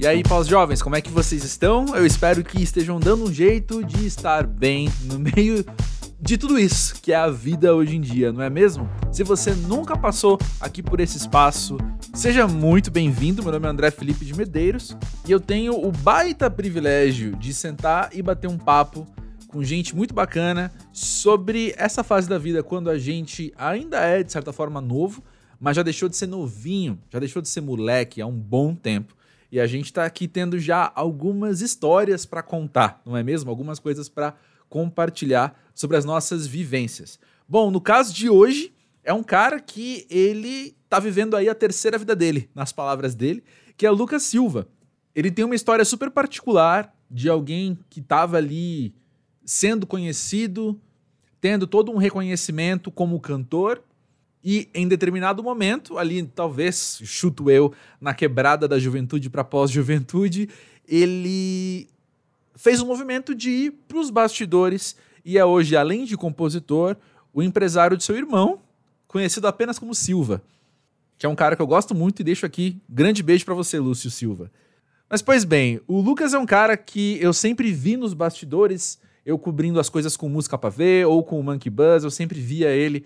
E aí, pós-jovens, como é que vocês estão? Eu espero que estejam dando um jeito de estar bem no meio de tudo isso que é a vida hoje em dia, não é mesmo? Se você nunca passou aqui por esse espaço, seja muito bem-vindo. Meu nome é André Felipe de Medeiros e eu tenho o baita privilégio de sentar e bater um papo com gente muito bacana sobre essa fase da vida quando a gente ainda é, de certa forma, novo, mas já deixou de ser novinho, já deixou de ser moleque há um bom tempo. E a gente está aqui tendo já algumas histórias para contar, não é mesmo? Algumas coisas para compartilhar sobre as nossas vivências. Bom, no caso de hoje, é um cara que ele tá vivendo aí a terceira vida dele, nas palavras dele, que é Lucas Silva. Ele tem uma história super particular de alguém que estava ali sendo conhecido, tendo todo um reconhecimento como cantor e em determinado momento, ali talvez, chuto eu, na quebrada da juventude para pós-juventude, ele fez um movimento de ir para os bastidores e é hoje, além de compositor, o empresário de seu irmão, conhecido apenas como Silva, que é um cara que eu gosto muito e deixo aqui grande beijo para você, Lúcio Silva. Mas pois bem, o Lucas é um cara que eu sempre vi nos bastidores, eu cobrindo as coisas com música para ver ou com o Monkey Buzz, eu sempre via ele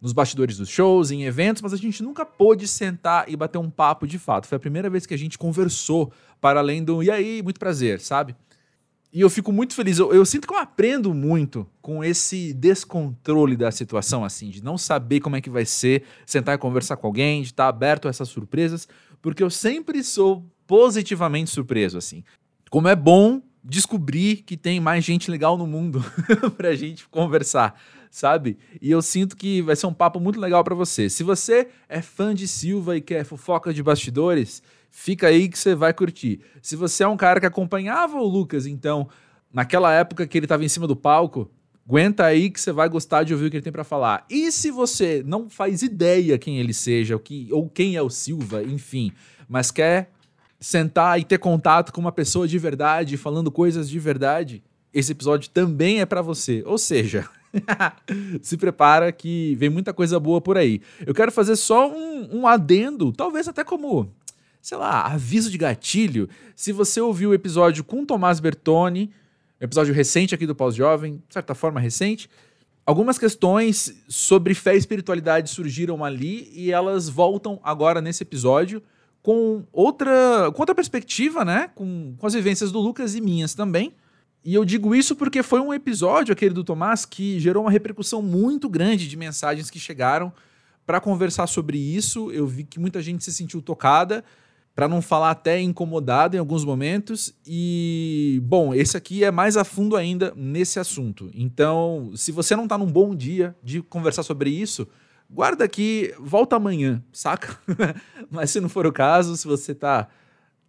nos bastidores dos shows, em eventos, mas a gente nunca pôde sentar e bater um papo de fato. Foi a primeira vez que a gente conversou para além do e aí, muito prazer, sabe? E eu fico muito feliz. Eu, eu, sinto que eu aprendo muito com esse descontrole da situação, assim, de não saber como é que vai ser, sentar e conversar com alguém, de estar aberto a essas surpresas, porque eu sempre sou positivamente surpreso, assim. Como é bom descobrir que tem mais gente legal no mundo pra gente conversar sabe? E eu sinto que vai ser um papo muito legal para você. Se você é fã de Silva e quer fofoca de bastidores, fica aí que você vai curtir. Se você é um cara que acompanhava o Lucas, então, naquela época que ele estava em cima do palco, aguenta aí que você vai gostar de ouvir o que ele tem para falar. E se você não faz ideia quem ele seja, o que, ou quem é o Silva, enfim, mas quer sentar e ter contato com uma pessoa de verdade, falando coisas de verdade, esse episódio também é para você. Ou seja, Se prepara que vem muita coisa boa por aí. Eu quero fazer só um, um adendo, talvez até como, sei lá, aviso de gatilho. Se você ouviu o episódio com Tomás Bertoni, episódio recente aqui do Pós-Jovem, de certa forma recente, algumas questões sobre fé e espiritualidade surgiram ali e elas voltam agora nesse episódio com outra, com outra perspectiva, né? Com, com as vivências do Lucas e minhas também. E eu digo isso porque foi um episódio, aquele do Tomás, que gerou uma repercussão muito grande de mensagens que chegaram para conversar sobre isso. Eu vi que muita gente se sentiu tocada, para não falar até incomodada em alguns momentos. E, bom, esse aqui é mais a fundo ainda nesse assunto. Então, se você não está num bom dia de conversar sobre isso, guarda aqui, volta amanhã, saca? Mas se não for o caso, se você tá,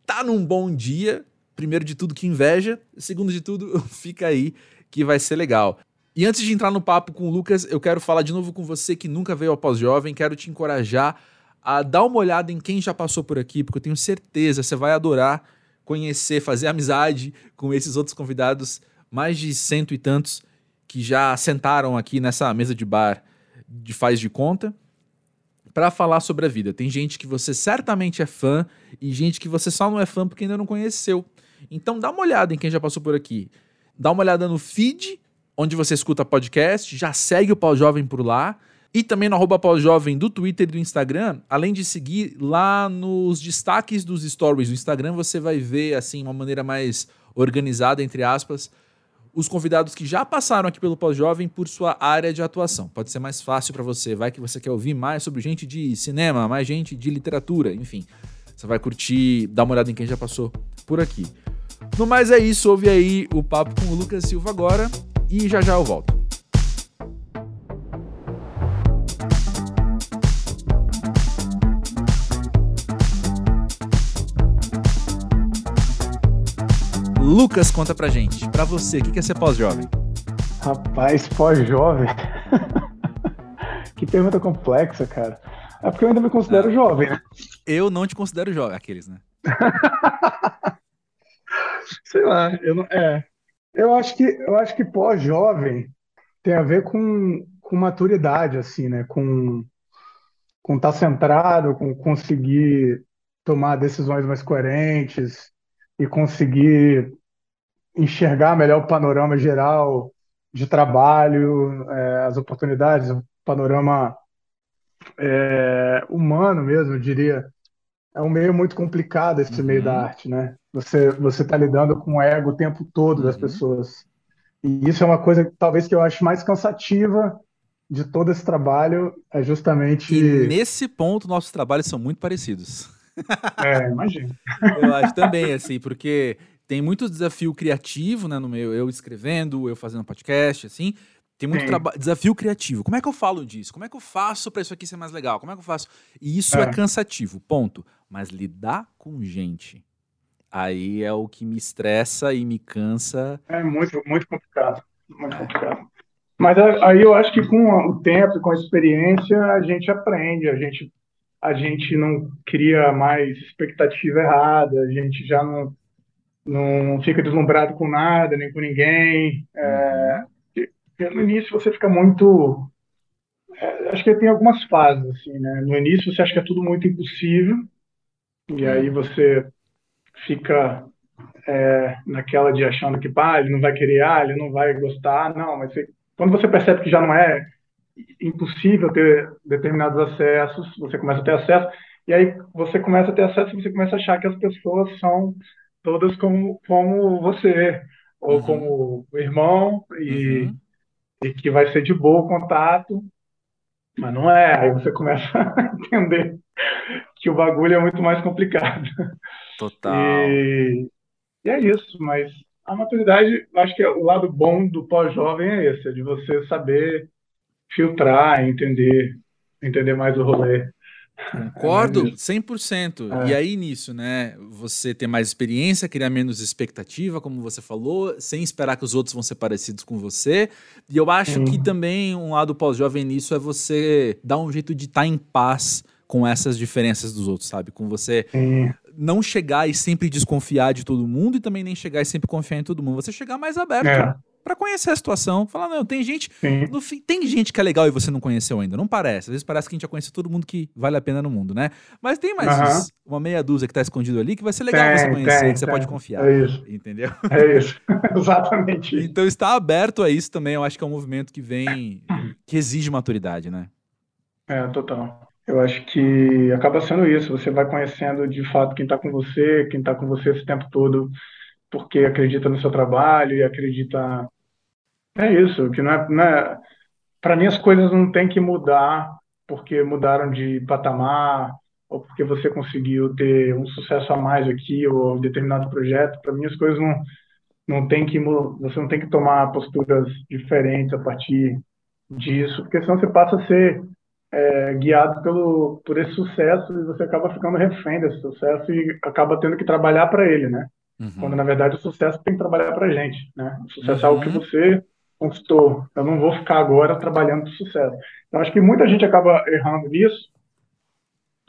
tá num bom dia, primeiro de tudo, que inveja. Segundo de tudo, fica aí que vai ser legal. E antes de entrar no papo com o Lucas, eu quero falar de novo com você que nunca veio ao Pós-Jovem. Quero te encorajar a dar uma olhada em quem já passou por aqui, porque eu tenho certeza você vai adorar conhecer, fazer amizade com esses outros convidados, mais de cento e tantos que já sentaram aqui nessa mesa de bar de faz de conta para falar sobre a vida. Tem gente que você certamente é fã e gente que você só não é fã porque ainda não conheceu. Então dá uma olhada em quem já passou por aqui. Dá uma olhada no feed, onde você escuta podcast, já segue o Pau Jovem por lá. E também no arroba Pau Jovem do Twitter e do Instagram, além de seguir lá nos destaques dos stories do Instagram, você vai ver, assim, uma maneira mais organizada, entre aspas, os convidados que já passaram aqui pelo Pós-Jovem por sua área de atuação. Pode ser mais fácil para você. Vai que você quer ouvir mais sobre gente de cinema, mais gente de literatura, enfim. Você vai curtir, dar uma olhada em quem já passou por aqui. No mais é isso, ouve aí o papo com o Lucas Silva agora e já já eu volto. Lucas, conta pra gente, pra você, o que é ser pós-jovem? Rapaz, pós-jovem? que pergunta complexa, cara. É porque eu ainda me considero ah, jovem, né? Eu não te considero jovem, aqueles, né? Sei lá, eu não, é. Eu acho que eu acho que pós-jovem tem a ver com, com maturidade, assim, né? Com com estar tá centrado, com conseguir tomar decisões mais coerentes, e conseguir enxergar melhor o panorama geral de trabalho, é, as oportunidades, o panorama é, humano mesmo, eu diria. É um meio muito complicado esse meio da Uhum, arte, né? Você você está lidando com o ego o tempo todo das uhum. pessoas. E isso é uma coisa que talvez que eu acho mais cansativa de todo esse trabalho, é E justamente, nesse ponto, nossos trabalhos são muito parecidos. é, imagino. Eu acho também, assim, porque tem muito desafio criativo, né, no meio, eu escrevendo, eu fazendo podcast, assim, tem muito Sim, traba- desafio criativo. Como é que eu falo disso? Como é que eu faço pra isso aqui ser mais legal? Como é que eu faço? E isso é é, cansativo, ponto. Mas lidar com gente, aí é o que me estressa e me cansa. é muito, muito complicado, muito É. complicado. Mas aí eu acho que com o tempo, com a experiência, a gente aprende, a gente, a gente não cria mais expectativa errada, a gente já não, não fica deslumbrado com nada, nem com ninguém. Uhum, Porque no início você fica muito. Acho que tem algumas fases, assim, né? No início você acha que é tudo muito impossível, e aí você fica naquela de achando que, pá, ele não vai querer, ah, ele não vai gostar. Não, mas você- quando você percebe que já não é impossível ter determinados acessos, você começa a ter acesso, e aí você começa a ter acesso e você começa a achar que as pessoas são todas como, como você, ou uhum, como o irmão, e, uhum, e que vai ser de boa o contato, mas não é. Aí você começa a entender que o bagulho é muito mais complicado. total. E, e é isso, mas a maturidade, acho que é o lado bom do pós-jovem é esse, é de você saber filtrar, entender, entender mais o rolê. É Concordo isso. 100%. E É, aí nisso, né? Você ter mais experiência, criar menos expectativa, como você falou, sem esperar que os outros vão ser parecidos com você. E eu acho que também um lado pós-jovem nisso é você dar um jeito de estar em paz com essas diferenças dos outros, sabe? Com você sim, não chegar e sempre desconfiar de todo mundo e também nem chegar e sempre confiar em todo mundo. Você chegar mais aberto é, pra conhecer a situação. Falar, não, tem gente. No fim, tem gente que é legal e você não conheceu ainda. Não parece. Às vezes parece que a gente já conhece todo mundo que vale a pena no mundo, né? Mas tem mais uns- uma meia dúzia que tá escondido ali que vai ser legal você tem, conhecer, que tem, você pode confiar. É isso, Entendeu? é isso. Exatamente. Então estar aberto a isso também, eu acho que é um movimento que vem. que exige maturidade, né? É, total. Eu acho que acaba sendo isso. Você vai conhecendo de fato quem está com você, quem está com você esse tempo todo, porque acredita no seu trabalho e acredita. É isso, que não é, é... Para mim, as coisas não têm que mudar porque mudaram de patamar ou porque você conseguiu ter um sucesso a mais aqui ou um determinado projeto. Para mim, as coisas não, não tem que, você não tem que tomar posturas diferentes a partir disso, porque senão você passa a ser é, guiado pelo, por esse sucesso e você acaba ficando refém desse sucesso e acaba tendo que trabalhar para ele, né? Quando Uhum. na verdade o sucesso tem que trabalhar para a gente, né? O sucesso é algo que Uhum. você conquistou. Eu não vou ficar agora trabalhando o sucesso. Então acho que muita gente acaba errando nisso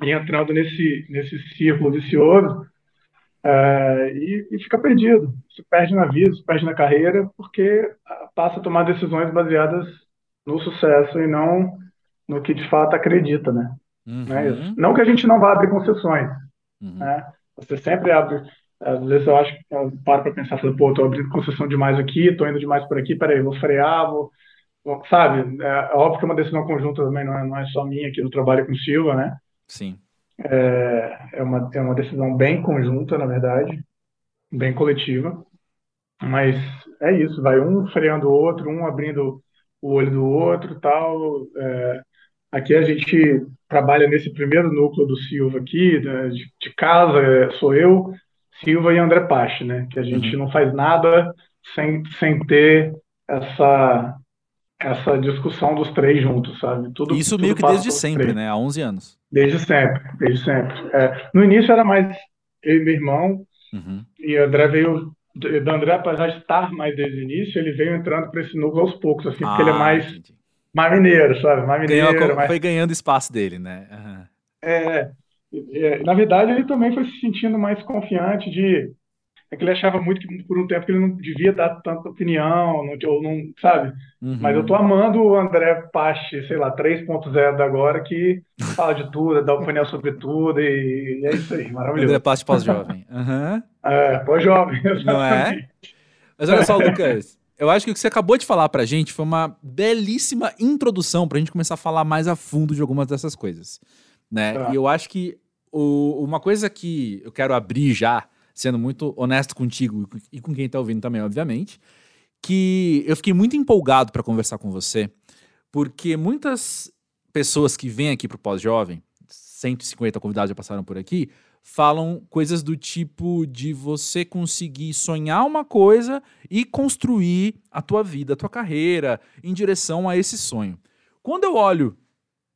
e entrando nesse nesse círculo vicioso é, e, e fica perdido. Se perde na vida, se perde na carreira, porque ah, passa a tomar decisões baseadas no sucesso e não no que de fato acredita, né? Não é. Uhum. Não que a gente não vá abrir concessões, Uhum. né? Você sempre abre. Às vezes eu acho que eu paro para pensar, falo, pô, tô abrindo concessão demais aqui, tô indo demais por aqui, peraí, vou frear, vou, sabe? É óbvio que é uma decisão conjunta também, não é, não é só minha aqui do trabalho com Silva, né? Sim. É uma, é uma decisão bem conjunta, na verdade, bem coletiva, mas é isso, vai um freando o outro, um abrindo o olho do outro, tal. É, aqui a gente trabalha nesse primeiro núcleo do Silva aqui, né, de, de casa, é, sou eu, Silva e André Pache, né? Que a gente Uhum. não faz nada sem, sem ter essa essa discussão dos três juntos, sabe? Tudo Isso meio tudo que passa desde sempre, três, né? Há 11 anos. desde sempre, desde sempre. É, no início era mais eu e meu irmão, Uhum. e o André veio, do André, apesar de estar mais desde o início, ele veio entrando para esse núcleo aos poucos, assim, porque ele é Ah, mais, entendi. mais mineiro, sabe? Mais Ganhou, mineiro, co- mais. foi ganhando espaço dele, né? É, é, na verdade, ele também foi se sentindo mais confiante de. É que ele achava muito que por um tempo que ele não devia dar tanta opinião, não, ou não, sabe? Mas eu tô Uhum. amando o André Pache, sei lá, 3.0 da agora, que fala de tudo, dá opinião sobre tudo e, e é isso aí, maravilhoso. André Passo pós-jovem. Uhum. É, pós-jovem, Não é? Mas olha só, Lucas, eu acho que o que você acabou de falar pra gente foi uma belíssima introdução pra gente começar a falar mais a fundo de algumas dessas coisas, né? Tá. E eu acho que o, uma coisa que eu quero abrir já, sendo muito honesto contigo e com quem tá ouvindo também, obviamente, que eu fiquei muito empolgado para conversar com você, porque muitas pessoas que vêm aqui pro pós-jovem, 150 convidados já passaram por aqui, falam coisas do tipo de você conseguir sonhar uma coisa e construir a tua vida, a tua carreira em direção a esse sonho. Quando eu olho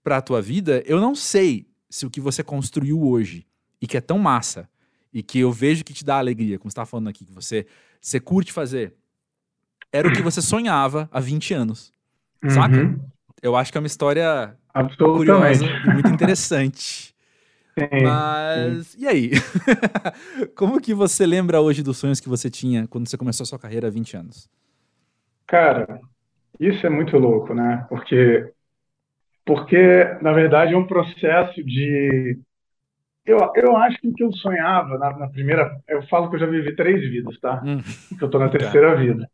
para a tua vida, eu não sei se o que você construiu hoje e que é tão massa e que eu vejo que te dá alegria, como você está falando aqui, que você, você curte fazer, era o que você sonhava há 20 anos. Uhum. Saca? Eu acho que é uma história curiosa e muito interessante. Sim, Mas sim. e aí? Como que você lembra hoje dos sonhos que você tinha quando você começou a sua carreira há 20 anos? Cara, isso é muito louco, né? Porque porque na verdade é um processo de eu, eu acho que o que eu sonhava na, na primeira, eu falo que eu já vivi três vidas, tá? Hum. Que eu tô na tá. terceira tá. vida,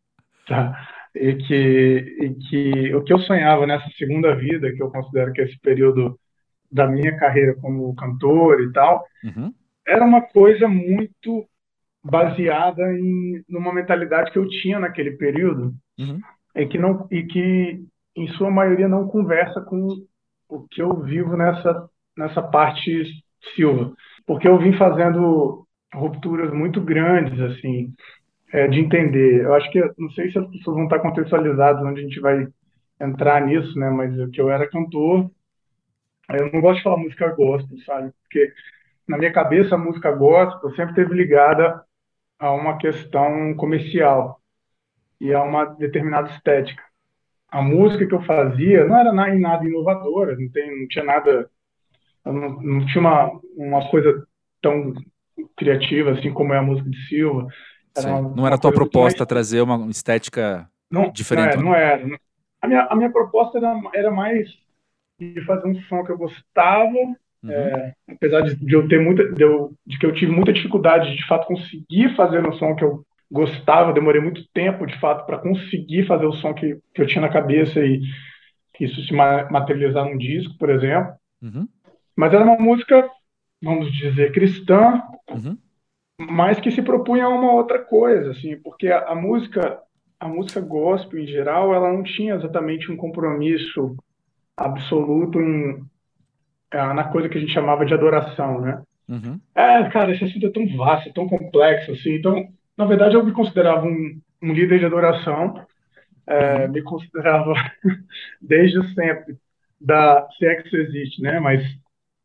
tá? E que, e que o que eu sonhava nessa segunda vida, que eu considero que é esse período da minha carreira como cantor e tal, uhum. era uma coisa muito baseada em numa mentalidade que eu tinha naquele período uhum. e que não e que em sua maioria não conversa com o que eu vivo nessa nessa parte Silva, porque eu vim fazendo rupturas muito grandes assim é, de entender. Eu acho que não sei se as pessoas vão estar contextualizadas onde a gente vai entrar nisso, né? Mas que eu era cantor eu não gosto de falar música gospel, sabe? Porque na minha cabeça a música gospel sempre esteve ligada a uma questão comercial e a uma determinada estética. A música que eu fazia não era nada, inovadora, não, tem, não tinha nada, não, não tinha uma, uma coisa tão criativa assim como é a música de Silva. Era uma, não era a tua proposta mais... trazer uma estética não, diferente? Não, era, não era. A minha, a minha proposta era, era mais de fazer um som que eu gostava, uhum. é, apesar de, de, eu ter muita, de, eu, de, que eu tive muita dificuldade de, de fato conseguir fazer um som que eu gostava, demorei muito tempo de fato para conseguir fazer o som que, que eu tinha na cabeça e isso se materializar num disco, por exemplo. Uhum. Mas era uma música, vamos dizer, cristã, uhum. mas que se propunha a uma outra coisa, assim, porque a, a música a música gospel em geral, ela não tinha exatamente um compromisso absoluto em, na coisa que a gente chamava de adoração, né? Uhum. É, cara, esse assunto é tão vasto, tão complexo, assim. Então, na verdade, eu me considerava um, um líder de adoração, é, me considerava desde sempre, da, se é que isso existe, né? Mas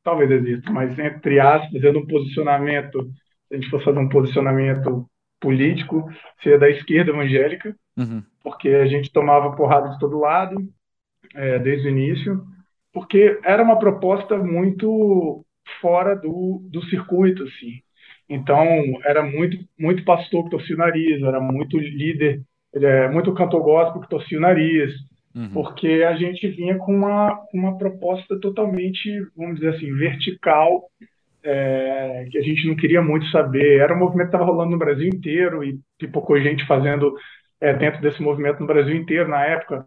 talvez exista, mas entre aspas, fazendo um posicionamento, se a gente fosse fazer um posicionamento político, seria da esquerda evangélica, uhum. porque a gente tomava porrada de todo lado, é, desde o início, porque era uma proposta muito fora do, do circuito, assim. Então, era muito, muito pastor que torcia o nariz, era muito líder, é, muito cantor gospel que torcia o nariz, uhum. porque a gente vinha com uma, uma proposta totalmente, vamos dizer assim, vertical, é, que a gente não queria muito saber. Era um movimento que estava rolando no Brasil inteiro e pipocou gente fazendo é, dentro desse movimento no Brasil inteiro na época.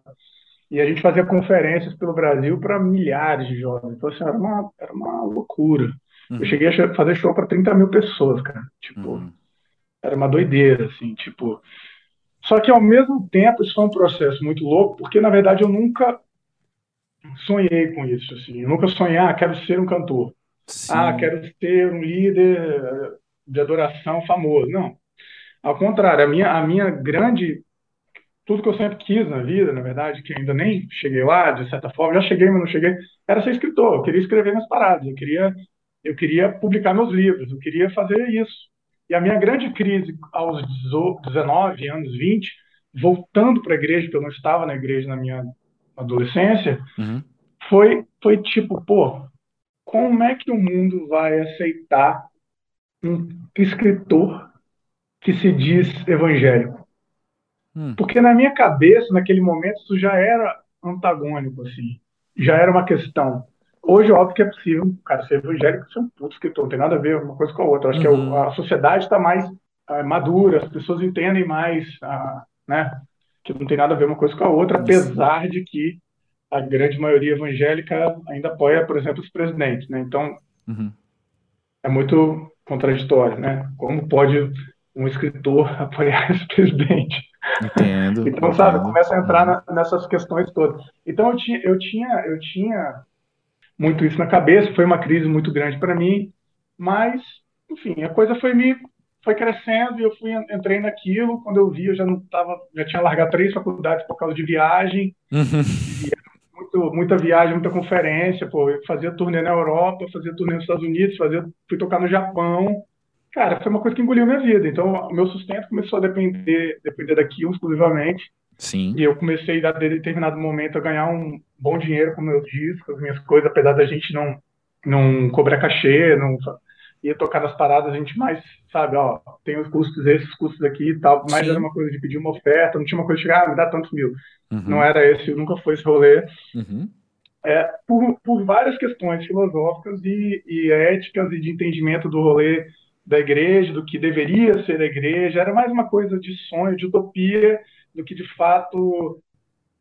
E a gente fazia conferências pelo Brasil para milhares de jovens. Então, assim, era uma, era uma loucura. Uhum. Eu cheguei a fazer show para 30 mil pessoas, cara. Tipo, uhum. era uma doideira, assim, tipo. Só que ao mesmo tempo isso foi um processo muito louco, porque na verdade eu nunca sonhei com isso, assim. Eu nunca sonhei, ah, quero ser um cantor. Sim. Ah, quero ser um líder de adoração famoso. Não. Ao contrário, a minha, a minha grande tudo que eu sempre quis na vida, na verdade, que ainda nem cheguei lá, de certa forma, já cheguei, mas não cheguei, era ser escritor. Eu queria escrever minhas paradas, eu queria, eu queria publicar meus livros, eu queria fazer isso. E a minha grande crise aos 19 anos, 20, voltando para a igreja, porque eu não estava na igreja na minha adolescência, uhum. foi, foi tipo, pô, como é que o mundo vai aceitar um escritor que se diz evangélico? Hum. Porque na minha cabeça, naquele momento, isso já era antagônico, assim. Já era uma questão. Hoje, óbvio que é possível, cara, ser evangélico ser um puto escritor, não tem nada a ver uma coisa com a outra. Acho uhum. que a, a sociedade está mais uh, madura, as pessoas entendem mais, uh, né? Que não tem nada a ver uma coisa com a outra, apesar de que a grande maioria evangélica ainda apoia, por exemplo, os presidentes, né? Então, uhum. é muito contraditório, né? Como pode um escritor apoiar esse presidente? Entendo. então, sabe, começa a entrar na, nessas questões todas. Então, eu tinha, eu tinha, eu tinha muito isso na cabeça, foi uma crise muito grande para mim, mas, enfim, a coisa foi me foi crescendo e eu fui entrei naquilo. Quando eu vi, eu já não tava, já tinha largado três faculdades por causa de viagem. Uhum. Muito, muita viagem, muita conferência, pô, eu fazia turnê na Europa, fazia turnê nos Estados Unidos, fazia, fui tocar no Japão. Cara, foi uma coisa que engoliu minha vida. Então, o meu sustento começou a depender, depender daquilo exclusivamente. Sim. E eu comecei, a determinado momento, a ganhar um bom dinheiro com meus discos, minhas coisas, apesar da gente não, não cobrar cachê, não ia tocar nas paradas, a gente mais, sabe, ó, tem os custos, esses custos aqui e tal, mais Sim. era uma coisa de pedir uma oferta, não tinha uma coisa de chegar, ah, me dá tantos mil. Uhum. Não era esse, nunca foi esse rolê. Uhum. É, por, por várias questões filosóficas e, e éticas e de entendimento do rolê da igreja, do que deveria ser a igreja, era mais uma coisa de sonho, de utopia, do que de fato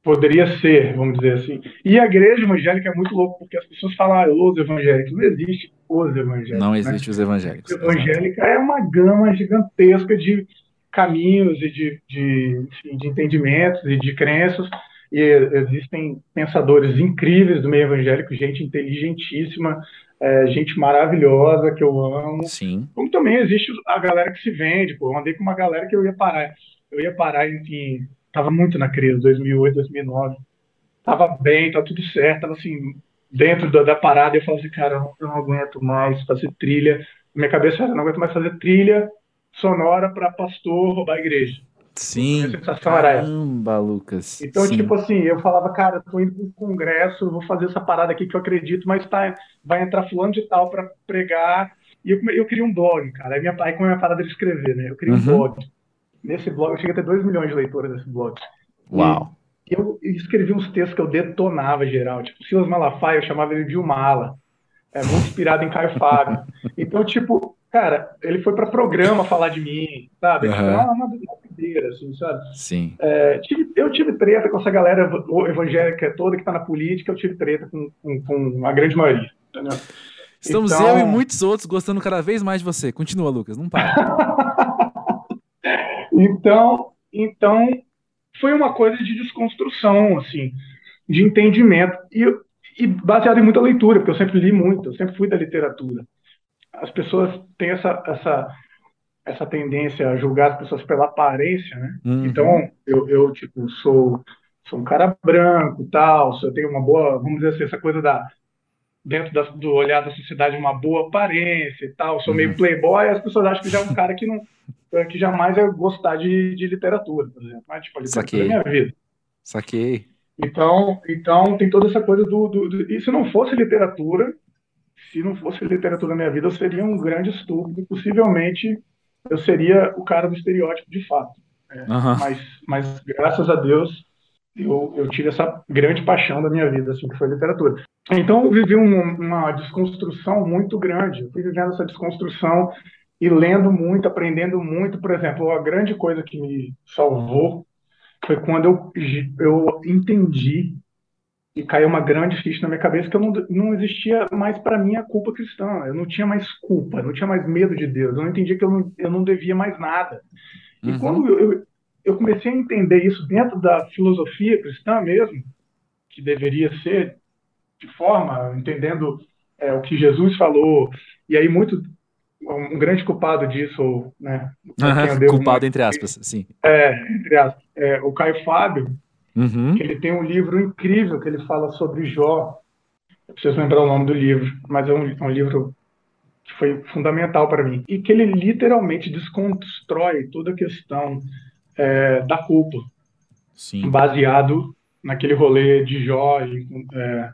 poderia ser, vamos dizer assim. E a igreja evangélica é muito louco, porque as pessoas falam, ah, os evangélicos. Não existe os evangélicos. Não né? existe né? os evangélicos. A evangélica exatamente. é uma gama gigantesca de caminhos e de, de, de entendimentos e de crenças. E existem pensadores incríveis do meio evangélico, gente inteligentíssima, é, gente maravilhosa que eu amo. Sim. Como também existe a galera que se vende. Pô, eu andei com uma galera que eu ia parar. Eu ia parar em, tava muito na crise, 2008, 2009. Tava bem, tá tudo certo, tava assim, dentro da, da parada, eu falei assim, cara, eu não aguento mais fazer trilha. Minha cabeça era, não aguento mais fazer trilha sonora para pastor roubar a igreja. Sim. A sensação Caramba, era essa. Lucas. Então, Sim. tipo assim, eu falava, cara, tô indo para um congresso, vou fazer essa parada aqui que eu acredito, mas tá, vai entrar fulano de tal para pregar. E eu, eu queria um blog, cara. Aí minha, aí como é minha parada de escrever, né? Eu queria uhum. um blog. Nesse blog, eu cheguei a ter 2 milhões de leitores nesse blog. Uau! E eu escrevi uns textos que eu detonava geral. Tipo, Silas Malafaia, eu chamava ele de Umala. É muito inspirado em Caio Fábio. Então, tipo, cara, ele foi para programa falar de mim, sabe? Uhum. Então, uma, uma assim, sabe? Sim. É, tive, eu tive treta com essa galera evangélica toda que tá na política, eu tive treta com, com, com a grande maioria, entendeu? Estamos então... eu e muitos outros gostando cada vez mais de você. Continua, Lucas, não para. Então, então foi uma coisa de desconstrução, assim, de entendimento e, e baseado em muita leitura, porque eu sempre li muito, eu sempre fui da literatura. As pessoas têm essa essa essa tendência a julgar as pessoas pela aparência, né? Uhum. Então, eu, eu tipo sou sou um cara branco, tal, eu tenho uma boa, vamos dizer assim, essa coisa da dentro da, do olhar da sociedade uma boa aparência e tal, sou meio uhum. playboy, as pessoas acham que já é um cara que não que jamais ia gostar de, de literatura, por exemplo. Mas, tipo, a literatura Saquei. é minha vida. Saquei. Então, então tem toda essa coisa do, do, do, E se não fosse literatura, se não fosse literatura na minha vida, eu seria um grande estúpido. Possivelmente eu seria o cara do estereótipo de fato. É, uhum. mas, mas, graças a Deus, eu, eu tive essa grande paixão da minha vida, assim, que foi literatura. Então, eu vivi um, uma desconstrução muito grande. Eu fui vivendo essa desconstrução e lendo muito, aprendendo muito. Por exemplo, a grande coisa que me salvou foi quando eu, eu entendi e caiu uma grande ficha na minha cabeça que eu não, não existia mais para mim a culpa cristã. Eu não tinha mais culpa, não tinha mais medo de Deus. Eu não entendia que eu não, eu não devia mais nada. E uhum. quando eu, eu, eu comecei a entender isso dentro da filosofia cristã mesmo, que deveria ser de forma, entendendo é, o que Jesus falou, e aí muito um grande culpado disso, né? Uhum, culpado uma... entre aspas, sim. É, entre aspas. É, o Caio Fábio, uhum. ele tem um livro incrível que ele fala sobre Jó. Eu preciso lembrar o nome do livro, mas é um, é um livro que foi fundamental para mim. E que ele literalmente desconstrói toda a questão é, da culpa. Sim. Baseado naquele rolê de Jó e, é,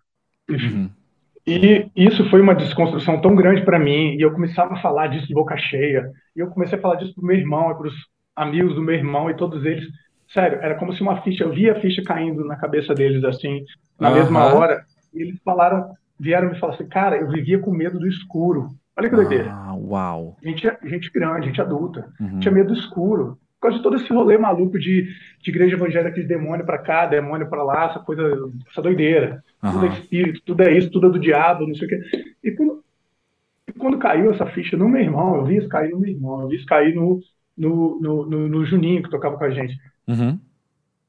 enfim. Uhum. E isso foi uma desconstrução tão grande para mim, e eu começava a falar disso de boca cheia, e eu comecei a falar disso pro meu irmão, para os amigos do meu irmão, e todos eles, sério, era como se uma ficha, eu via a ficha caindo na cabeça deles, assim, na uhum. mesma hora, e eles falaram, vieram me falar assim, cara, eu vivia com medo do escuro. Olha que doideira. Ah, uau. Gente, gente grande, gente adulta. Uhum. Tinha medo do escuro. Por causa de todo esse rolê maluco de, de igreja evangélica de demônio pra cá, demônio pra lá, essa coisa, essa doideira. Tudo é espírito, tudo é isso, tudo é do diabo, não sei o quê. E quando, quando caiu essa ficha no meu irmão, eu vi isso cair no meu irmão, eu vi isso cair no, no, no, no, no Juninho, que tocava com a gente. Uhum.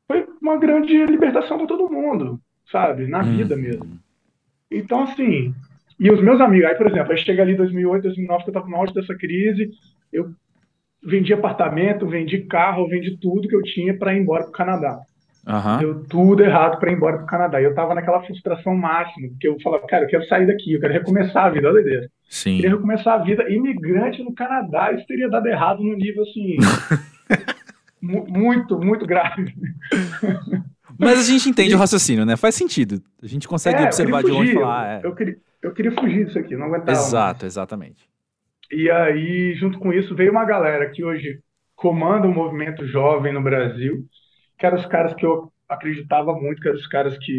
Foi uma grande libertação para todo mundo, sabe? Na Hum. vida mesmo. Então, assim, e os meus amigos, aí, por exemplo, aí chega ali em 2008, 2009, que eu estava no auge dessa crise, eu vendi apartamento, vendi carro, vendi tudo que eu tinha para ir embora para o Canadá. Aham. Deu tudo errado para ir embora para o Canadá. E eu tava naquela frustração máxima, porque eu falava, cara, eu quero sair daqui, eu quero recomeçar a vida, olha a. Sim. Queria recomeçar a vida imigrante no Canadá, isso teria dado errado num nível assim. mu- muito, muito grave. Mas a gente entende o raciocínio, né? Faz sentido. A gente consegue É, observar de longe e fugir, falar. ah, é. Eu queria, eu queria fugir disso aqui, não aguentava. mais. Exato, exatamente. E aí, junto com isso, veio uma galera que hoje comanda o movimento jovem no Brasil, que eram os caras que eu acreditava muito, que eram os caras que,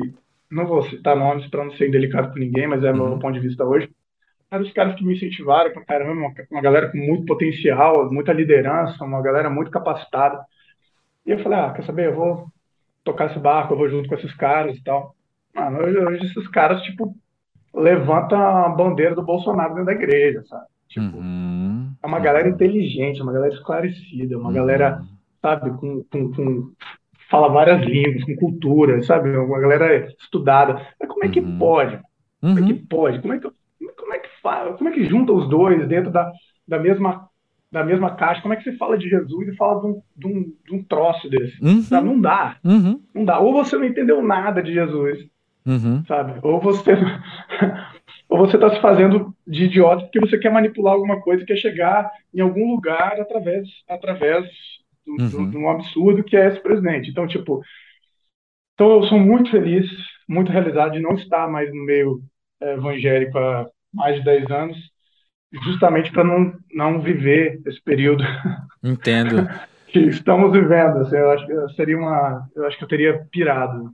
não vou citar nomes para não ser indelicado com ninguém, mas é meu Uhum. ponto de vista hoje, eram os caras que me incentivaram pra caramba, uma, uma galera com muito potencial, muita liderança, uma galera muito capacitada. E eu falei, ah, quer saber, eu vou tocar esse barco, eu vou junto com esses caras e tal. Mano, hoje, hoje esses caras, tipo, levantam a bandeira do Bolsonaro dentro da igreja, sabe? Tipo, Uhum. é uma galera inteligente, é uma galera esclarecida, é uma Uhum. galera, sabe, com, com, com- fala várias línguas, com cultura, sabe? Uma galera estudada. Mas como é que Uhum. pode? Como é que Uhum. pode? Como é que, como é que fala? Como é que junta os dois dentro da, da mesma da mesma caixa? Como é que você fala de Jesus e fala de um, de um, de um troço desse? Sabe? Uhum. Não dá, Uhum. não dá. Ou você não entendeu nada de Jesus, Uhum. sabe? Ou você ou você está se fazendo de idiota porque você quer manipular alguma coisa, quer chegar em algum lugar através através do- do- Uhum. de um absurdo que é esse presidente. Então, tipo, então eu sou muito feliz, muito realizado de não estar mais no meio eh, evangélico há mais de 10 anos, justamente para não não viver esse período Entendo. que estamos vivendo. Assim, eu acho que seria uma, eu acho que eu teria pirado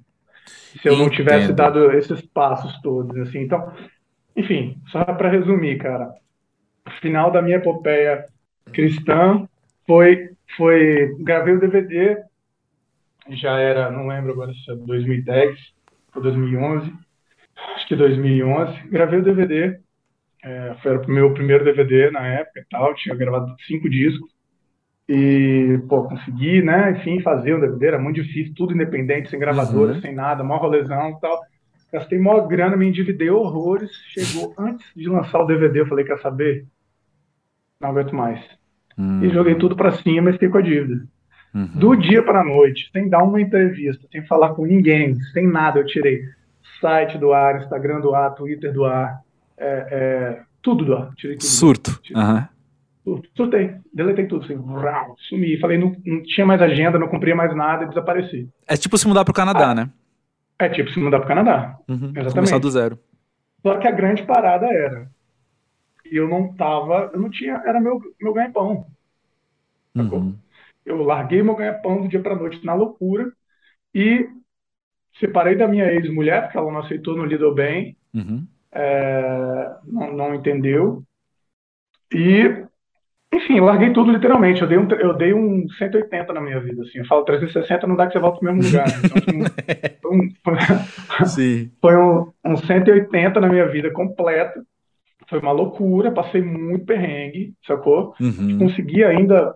se eu não tivesse Entendo. dado esses passos todos, assim. Então, enfim, só para resumir, cara, o final da minha epopeia cristã foi, foi, gravei o DVD, já era, não lembro agora se é 2010 ou 2011, acho que 2011, gravei o DVD, é, foi o meu primeiro DVD na época e tal, tinha gravado cinco discos, e, pô, consegui, né, enfim, fazer um DVD, era muito difícil, tudo independente, sem gravadora, Uhum. sem nada, mó rolezão e tal. Gastei mó grana, me endividei horrores. Chegou antes de lançar o DVD, eu falei, quer saber? Não aguento mais. Hum. E joguei tudo pra cima e fiquei com a dívida. Uhum. Do dia pra noite, sem dar uma entrevista, sem falar com ninguém, sem nada, eu tirei site do ar, Instagram do ar, Twitter do ar, é, é, tudo do ar. Tirei tudo. Surto. Aham. Tudo. Surtei, deletei tudo, assim, vrau, sumi. Falei, não, não tinha mais agenda, não cumpria mais nada e desapareci. É tipo se mudar pro Canadá, né? É tipo se mudar pro Canadá. Uhum. Exatamente. Começar do zero. Só que a grande parada era, eu não tava, eu não tinha, era meu, meu ganha-pão. Uhum. Eu larguei meu ganha-pão do dia pra noite na loucura e separei da minha ex-mulher, porque ela não aceitou, não lidou bem, Uhum. é, não, não entendeu. E, enfim, larguei tudo literalmente. Eu dei um, eu dei um 180 na minha vida. Assim. Eu falo 360 não dá que você volta pro mesmo lugar. Então, foi um, foi um- foi um, um 180 na minha vida completa. Foi uma loucura, passei muito perrengue, sacou? Uhum. Consegui ainda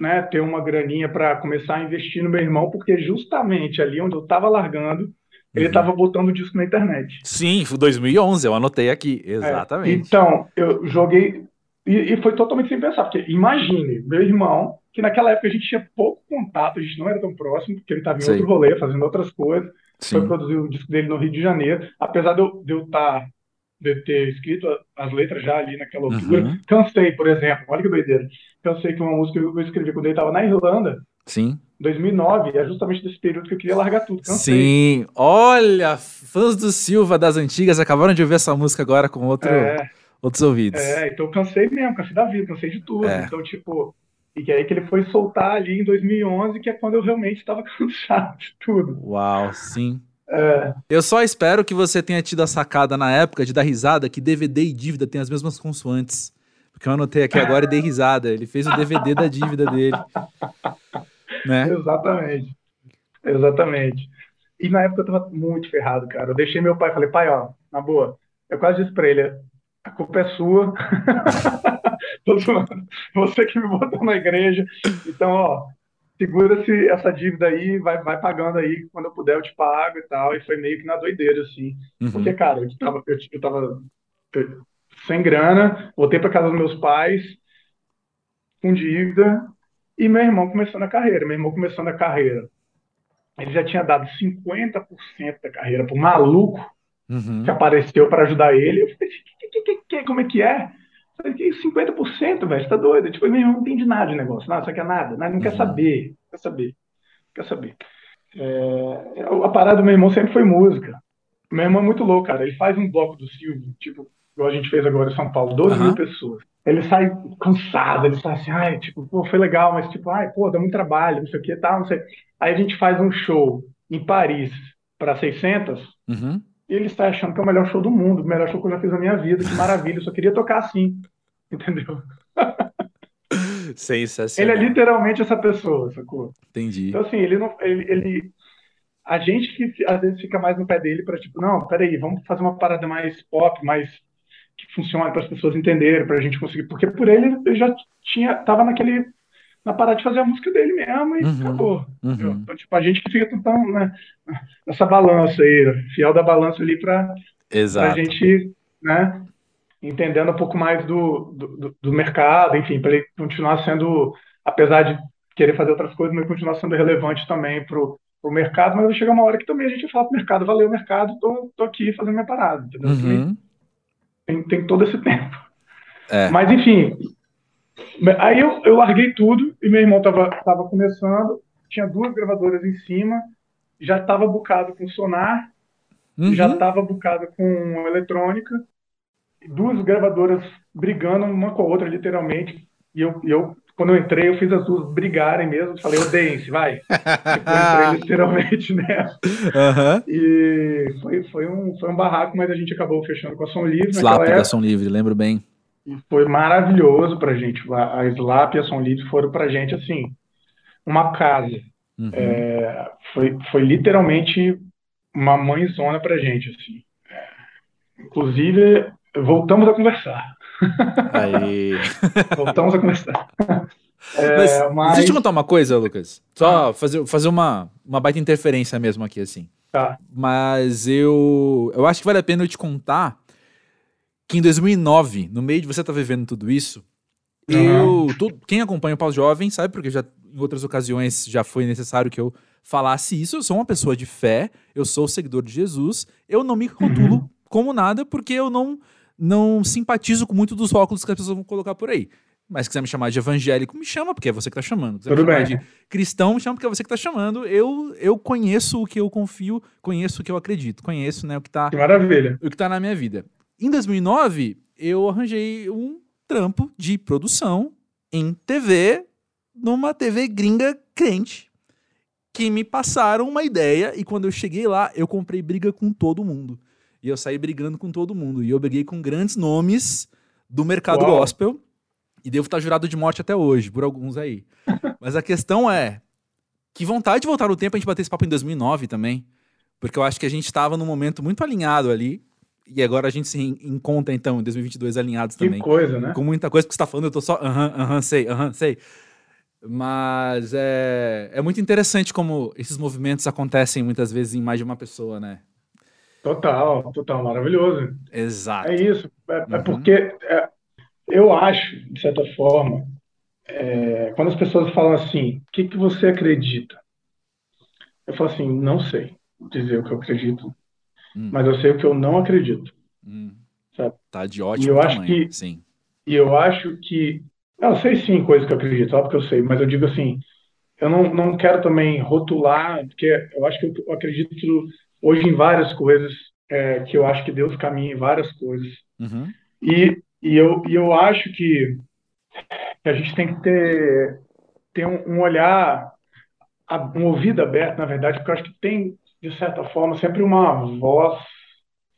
né, ter uma graninha para começar a investir no meu irmão, porque justamente ali onde eu estava largando, ele Uhum. estava botando o disco na internet. Sim, foi 2011, eu anotei aqui. É, Exatamente. então, eu joguei. E, e foi totalmente sem pensar, porque imagine, meu irmão, que naquela época a gente tinha pouco contato, a gente não era tão próximo, porque ele estava em Sei. outro rolê, fazendo outras coisas. Foi Sim. produzir o disco dele no Rio de Janeiro. Apesar de eu, de eu tá, de ter escrito as letras já ali naquela altura, Uhum. cansei, por exemplo, olha que doideira. Cansei que uma música eu escrevi quando ele estava na Irlanda, Sim. em 2009, é justamente desse período que eu queria largar tudo. Cansei. Sim. Olha, fãs do Silva das antigas acabaram de ouvir essa música agora com outro, É, outros ouvidos. é, então eu cansei mesmo, cansei da vida, cansei de tudo. É. Então, tipo, e que aí que ele foi soltar ali em 2011, que é quando eu realmente estava cansado de tudo. Uau, sim. É. Eu só espero que você tenha tido a sacada na época de dar risada que DVD e dívida têm as mesmas consoantes. Porque eu anotei aqui agora e dei risada. Ele fez o DVD da dívida dele. Né? Exatamente. Exatamente. E na época eu tava muito ferrado, cara. Eu deixei meu pai, falei, pai, ó, na boa, eu quase disse pra ele, a culpa é sua. Você que me botou na igreja. Então, ó, segura-se essa dívida aí, vai, vai pagando aí, quando eu puder eu te pago e tal. E foi meio que na doideira, assim. Uhum. Porque, cara, eu tava, eu, eu tava sem grana, voltei para casa dos meus pais, com dívida, e meu irmão começando a carreira. Meu irmão começando a carreira. Ele já tinha dado 50% da carreira pro maluco uhum. que apareceu para ajudar ele. Eu falei, que, que, que, que, como é que é? Eu falei, 50%, velho, você tá doido? Tipo, meu irmão não entende nada de negócio. Não, isso aqui é nada. Não, não quer uhum. saber. Quer saber. Quer saber. É, a parada do meu irmão sempre foi música. Meu irmão é muito louco, cara. Ele faz um bloco do Silvio, tipo, igual a gente fez agora em São Paulo, 12 uhum. mil pessoas. Ele sai cansado, ele sai assim, ai, tipo, pô, foi legal, mas tipo, ai, pô, dá muito trabalho, não sei o que, tal, não sei. Aí a gente faz um show em Paris para 600, uhum. E ele está achando que é o melhor show do mundo, o melhor show que eu já fiz na minha vida, que maravilha, eu só queria tocar assim, entendeu? Sensacional. Ele é literalmente essa pessoa, sacou? Entendi. Então, assim, ele não. Ele, ele, a gente que às vezes fica mais no pé dele para tipo, não, peraí, vamos fazer uma parada mais pop, mais que funcione para as pessoas entenderem, para a gente conseguir. Porque por ele, ele já tinha, tava naquele na parada de fazer a música dele mesmo e uhum, acabou. Uhum. Então, tipo, a gente que fica tentando, né, nessa balança aí, fiel da balança ali para a gente, né, entendendo um pouco mais do, do, do mercado, enfim, para ele continuar sendo, apesar de querer fazer outras coisas, mas continuar sendo relevante também pro o mercado, mas vai chegar uma hora que também a gente fala pro mercado, valeu mercado, tô, tô aqui fazendo minha parada, entendeu? Uhum. Tem, tem todo esse tempo. É. Mas enfim, aí eu, eu larguei tudo e meu irmão tava, tava começando, tinha duas gravadoras em cima, já estava bucado com sonar, uhum. já estava bucado com eletrônica, duas gravadoras brigando uma com a outra, literalmente. E eu, eu quando eu entrei, eu fiz as duas brigarem mesmo. Falei, odeiem-se, vai. eu entrei literalmente nessa. Uhum. E foi, foi, um, foi um barraco, mas a gente acabou fechando com a Som Livre. Slap da Som Livre, lembro bem. E foi maravilhoso pra gente. A, a Slap e a Som Livre foram pra gente, assim, uma casa. Uhum. É, foi, foi literalmente uma mãezona pra gente, assim. É, inclusive, voltamos a conversar. Aí. voltamos a conversar. É, mas, mas, deixa eu te contar uma coisa, Lucas. Só fazer, fazer uma, uma baita interferência mesmo aqui, assim. Tá. Mas eu, eu acho que vale a pena eu te contar que em 2009, no meio de você estar tá vivendo tudo isso, uhum. eu, tu, quem acompanha o Pau Jovem sabe, porque já em outras ocasiões já foi necessário que eu falasse isso. Eu sou uma pessoa de fé, eu sou seguidor de Jesus, eu não me rotulo uhum. como nada porque eu não não simpatizo com muito dos óculos que as pessoas vão colocar por aí. Mas se quiser me chamar de evangélico, me chama, porque é você que está chamando. Se quiser Tudo bem. de cristão, me chama, porque é você que está chamando. Eu, eu conheço o que eu confio, conheço o que eu acredito, conheço né, o que está Maravilha. o que tá na minha vida. Em 2009, eu arranjei um trampo de produção em TV, numa TV gringa crente, que me passaram uma ideia e quando eu cheguei lá, eu comprei briga com todo mundo. E eu saí brigando com todo mundo. E eu briguei com grandes nomes do mercado Uau. gospel. E devo estar jurado de morte até hoje, por alguns aí. Mas a questão é: que vontade de voltar no tempo a gente bater esse papo em 2009 também. Porque eu acho que a gente estava num momento muito alinhado ali. E agora a gente se encontra, então, em 2022 alinhados também. Que coisa, né? Com muita coisa que você está falando, eu tô só, aham, aham, sei, aham, sei. Mas é, é muito interessante como esses movimentos acontecem muitas vezes em mais de uma pessoa, né? Total, total, maravilhoso. Exato. É isso. É, é uhum. é porque é, eu acho, de certa forma, é, quando as pessoas falam assim, o que, que você acredita? Eu falo assim, não sei dizer o que eu acredito, hum. mas eu sei o que eu não acredito. Hum. Sabe? Tá de ótimo e eu tamanho, acho que, sim. E eu acho que... Eu sei sim coisas que eu acredito, óbvio que eu sei, mas eu digo assim, eu não, não quero também rotular, porque eu acho que eu, acredito hoje em várias coisas, é, que eu acho que Deus caminha em várias coisas. Uhum. E, e, eu, e eu acho que, que a gente tem que ter, ter um, um olhar, um ouvido aberto, na verdade, porque eu acho que tem, de certa forma, sempre uma voz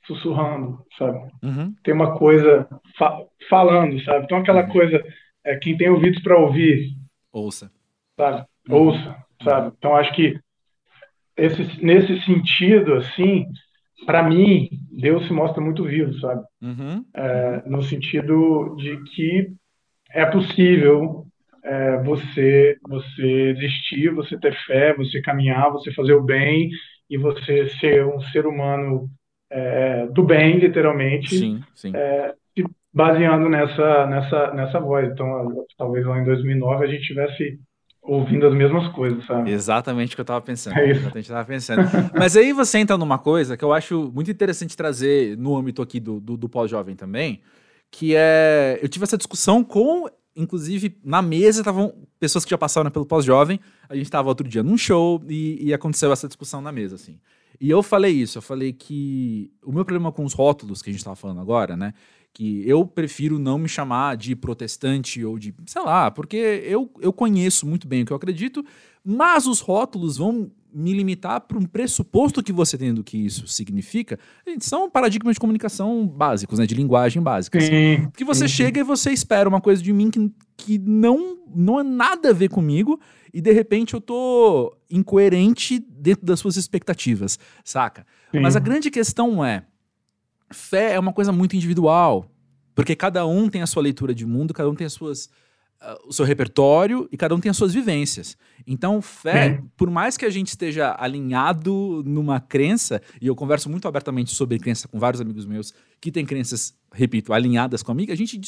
sussurrando, sabe? Uhum. Tem uma coisa fa falando, sabe? Então aquela uhum. coisa, é, quem tem ouvidos para ouvir, ouça, sabe? Uhum. Ouça, sabe? Então acho que esse, nesse sentido, assim, para mim, Deus se mostra muito vivo, sabe? Uhum. É, no sentido de que é possível é, você você existir, você ter fé, você caminhar, você fazer o bem e você ser um ser humano é, do bem, literalmente, sim, sim. É, baseando nessa, nessa, nessa voz. Então, talvez lá em 2009 a gente tivesse ouvindo as mesmas coisas, sabe? Exatamente o que eu estava pensando. É isso. Exatamente tava pensando. Mas aí você entra numa coisa que eu acho muito interessante trazer no âmbito aqui do, do, do pós-jovem também, que é... Eu tive essa discussão com inclusive, na mesa estavam pessoas que já passaram pelo pós-jovem. A gente estava outro dia num show e, e, aconteceu essa discussão na mesa, assim. E eu falei isso, eu falei que o meu problema com os rótulos que a gente estava falando agora, né? Que eu prefiro não me chamar de protestante ou de, sei lá, porque eu, eu conheço muito bem o que eu acredito, mas os rótulos vão me limitar para um pressuposto que você tem do que isso significa. São paradigmas de comunicação básicos, né? De linguagem básica. Assim. Que você chega e você espera uma coisa de mim que, que não, não é nada a ver comigo e de repente eu tô incoerente dentro das suas expectativas, saca? Sim. Mas a grande questão é: fé é uma coisa muito individual, porque cada um tem a sua leitura de mundo, cada um tem as suas o seu repertório e cada um tem as suas vivências. Então, fé, por mais que a gente esteja alinhado numa crença, e eu converso muito abertamente sobre crença com vários amigos meus que têm crenças, repito, alinhadas com a minha, a gente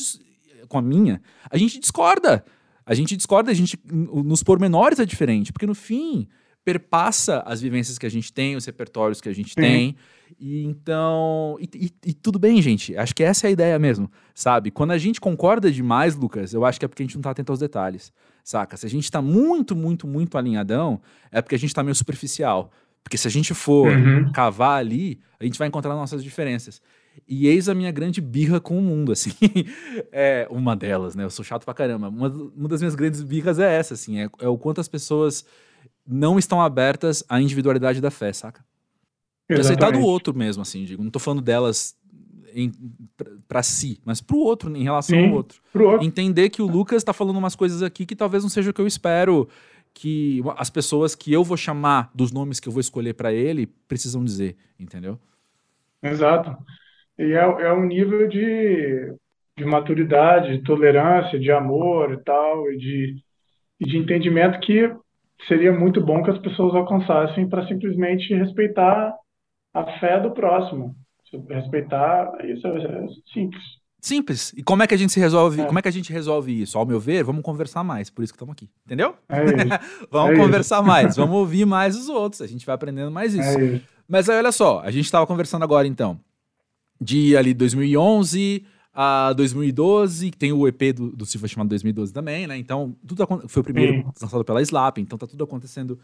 com a minha, a gente discorda. A gente discorda, a gente nos pormenores é diferente, porque no fim perpassa as vivências que a gente tem, os repertórios que a gente tem. E então. E, e, e, tudo bem, gente. Acho que essa é a ideia mesmo, sabe? Quando a gente concorda demais, Lucas, eu acho que é porque a gente não tá atento aos detalhes, saca? Se a gente tá muito, muito, muito alinhadão, é porque a gente tá meio superficial. Porque se a gente for uhum. cavar ali, a gente vai encontrar nossas diferenças. E eis a minha grande birra com o mundo, assim. é uma delas, né? Eu sou chato pra caramba. Uma, uma das minhas grandes birras é essa, assim. É, é, o quanto as pessoas não estão abertas à individualidade da fé, saca? De aceitar do outro mesmo, assim, digo. Não tô falando delas para si, mas pro outro, em relação Sim, ao outro. outro. Entender que o Lucas tá falando umas coisas aqui que talvez não seja o que eu espero que as pessoas que eu vou chamar dos nomes que eu vou escolher para ele precisam dizer, entendeu? Exato. E é, é um nível de, de maturidade, de tolerância, de amor e tal, e de, e de entendimento que seria muito bom que as pessoas alcançassem para simplesmente respeitar a fé do próximo. Respeitar, isso é, é simples. Simples. E como é que a gente se resolve? É. Como é que a gente resolve isso? Ao meu ver, vamos conversar mais. Por isso que estamos aqui. Entendeu? É vamos é conversar isso. mais. Vamos ouvir mais os outros. A gente vai aprendendo mais isso. É isso. Mas aí, olha só, a gente estava conversando agora então de ali 2011 a 2012, tem o EP do, do Silva chamado 2012 também, né? Então, tudo foi o primeiro Sim. lançado pela Slap, então tá tudo acontecendo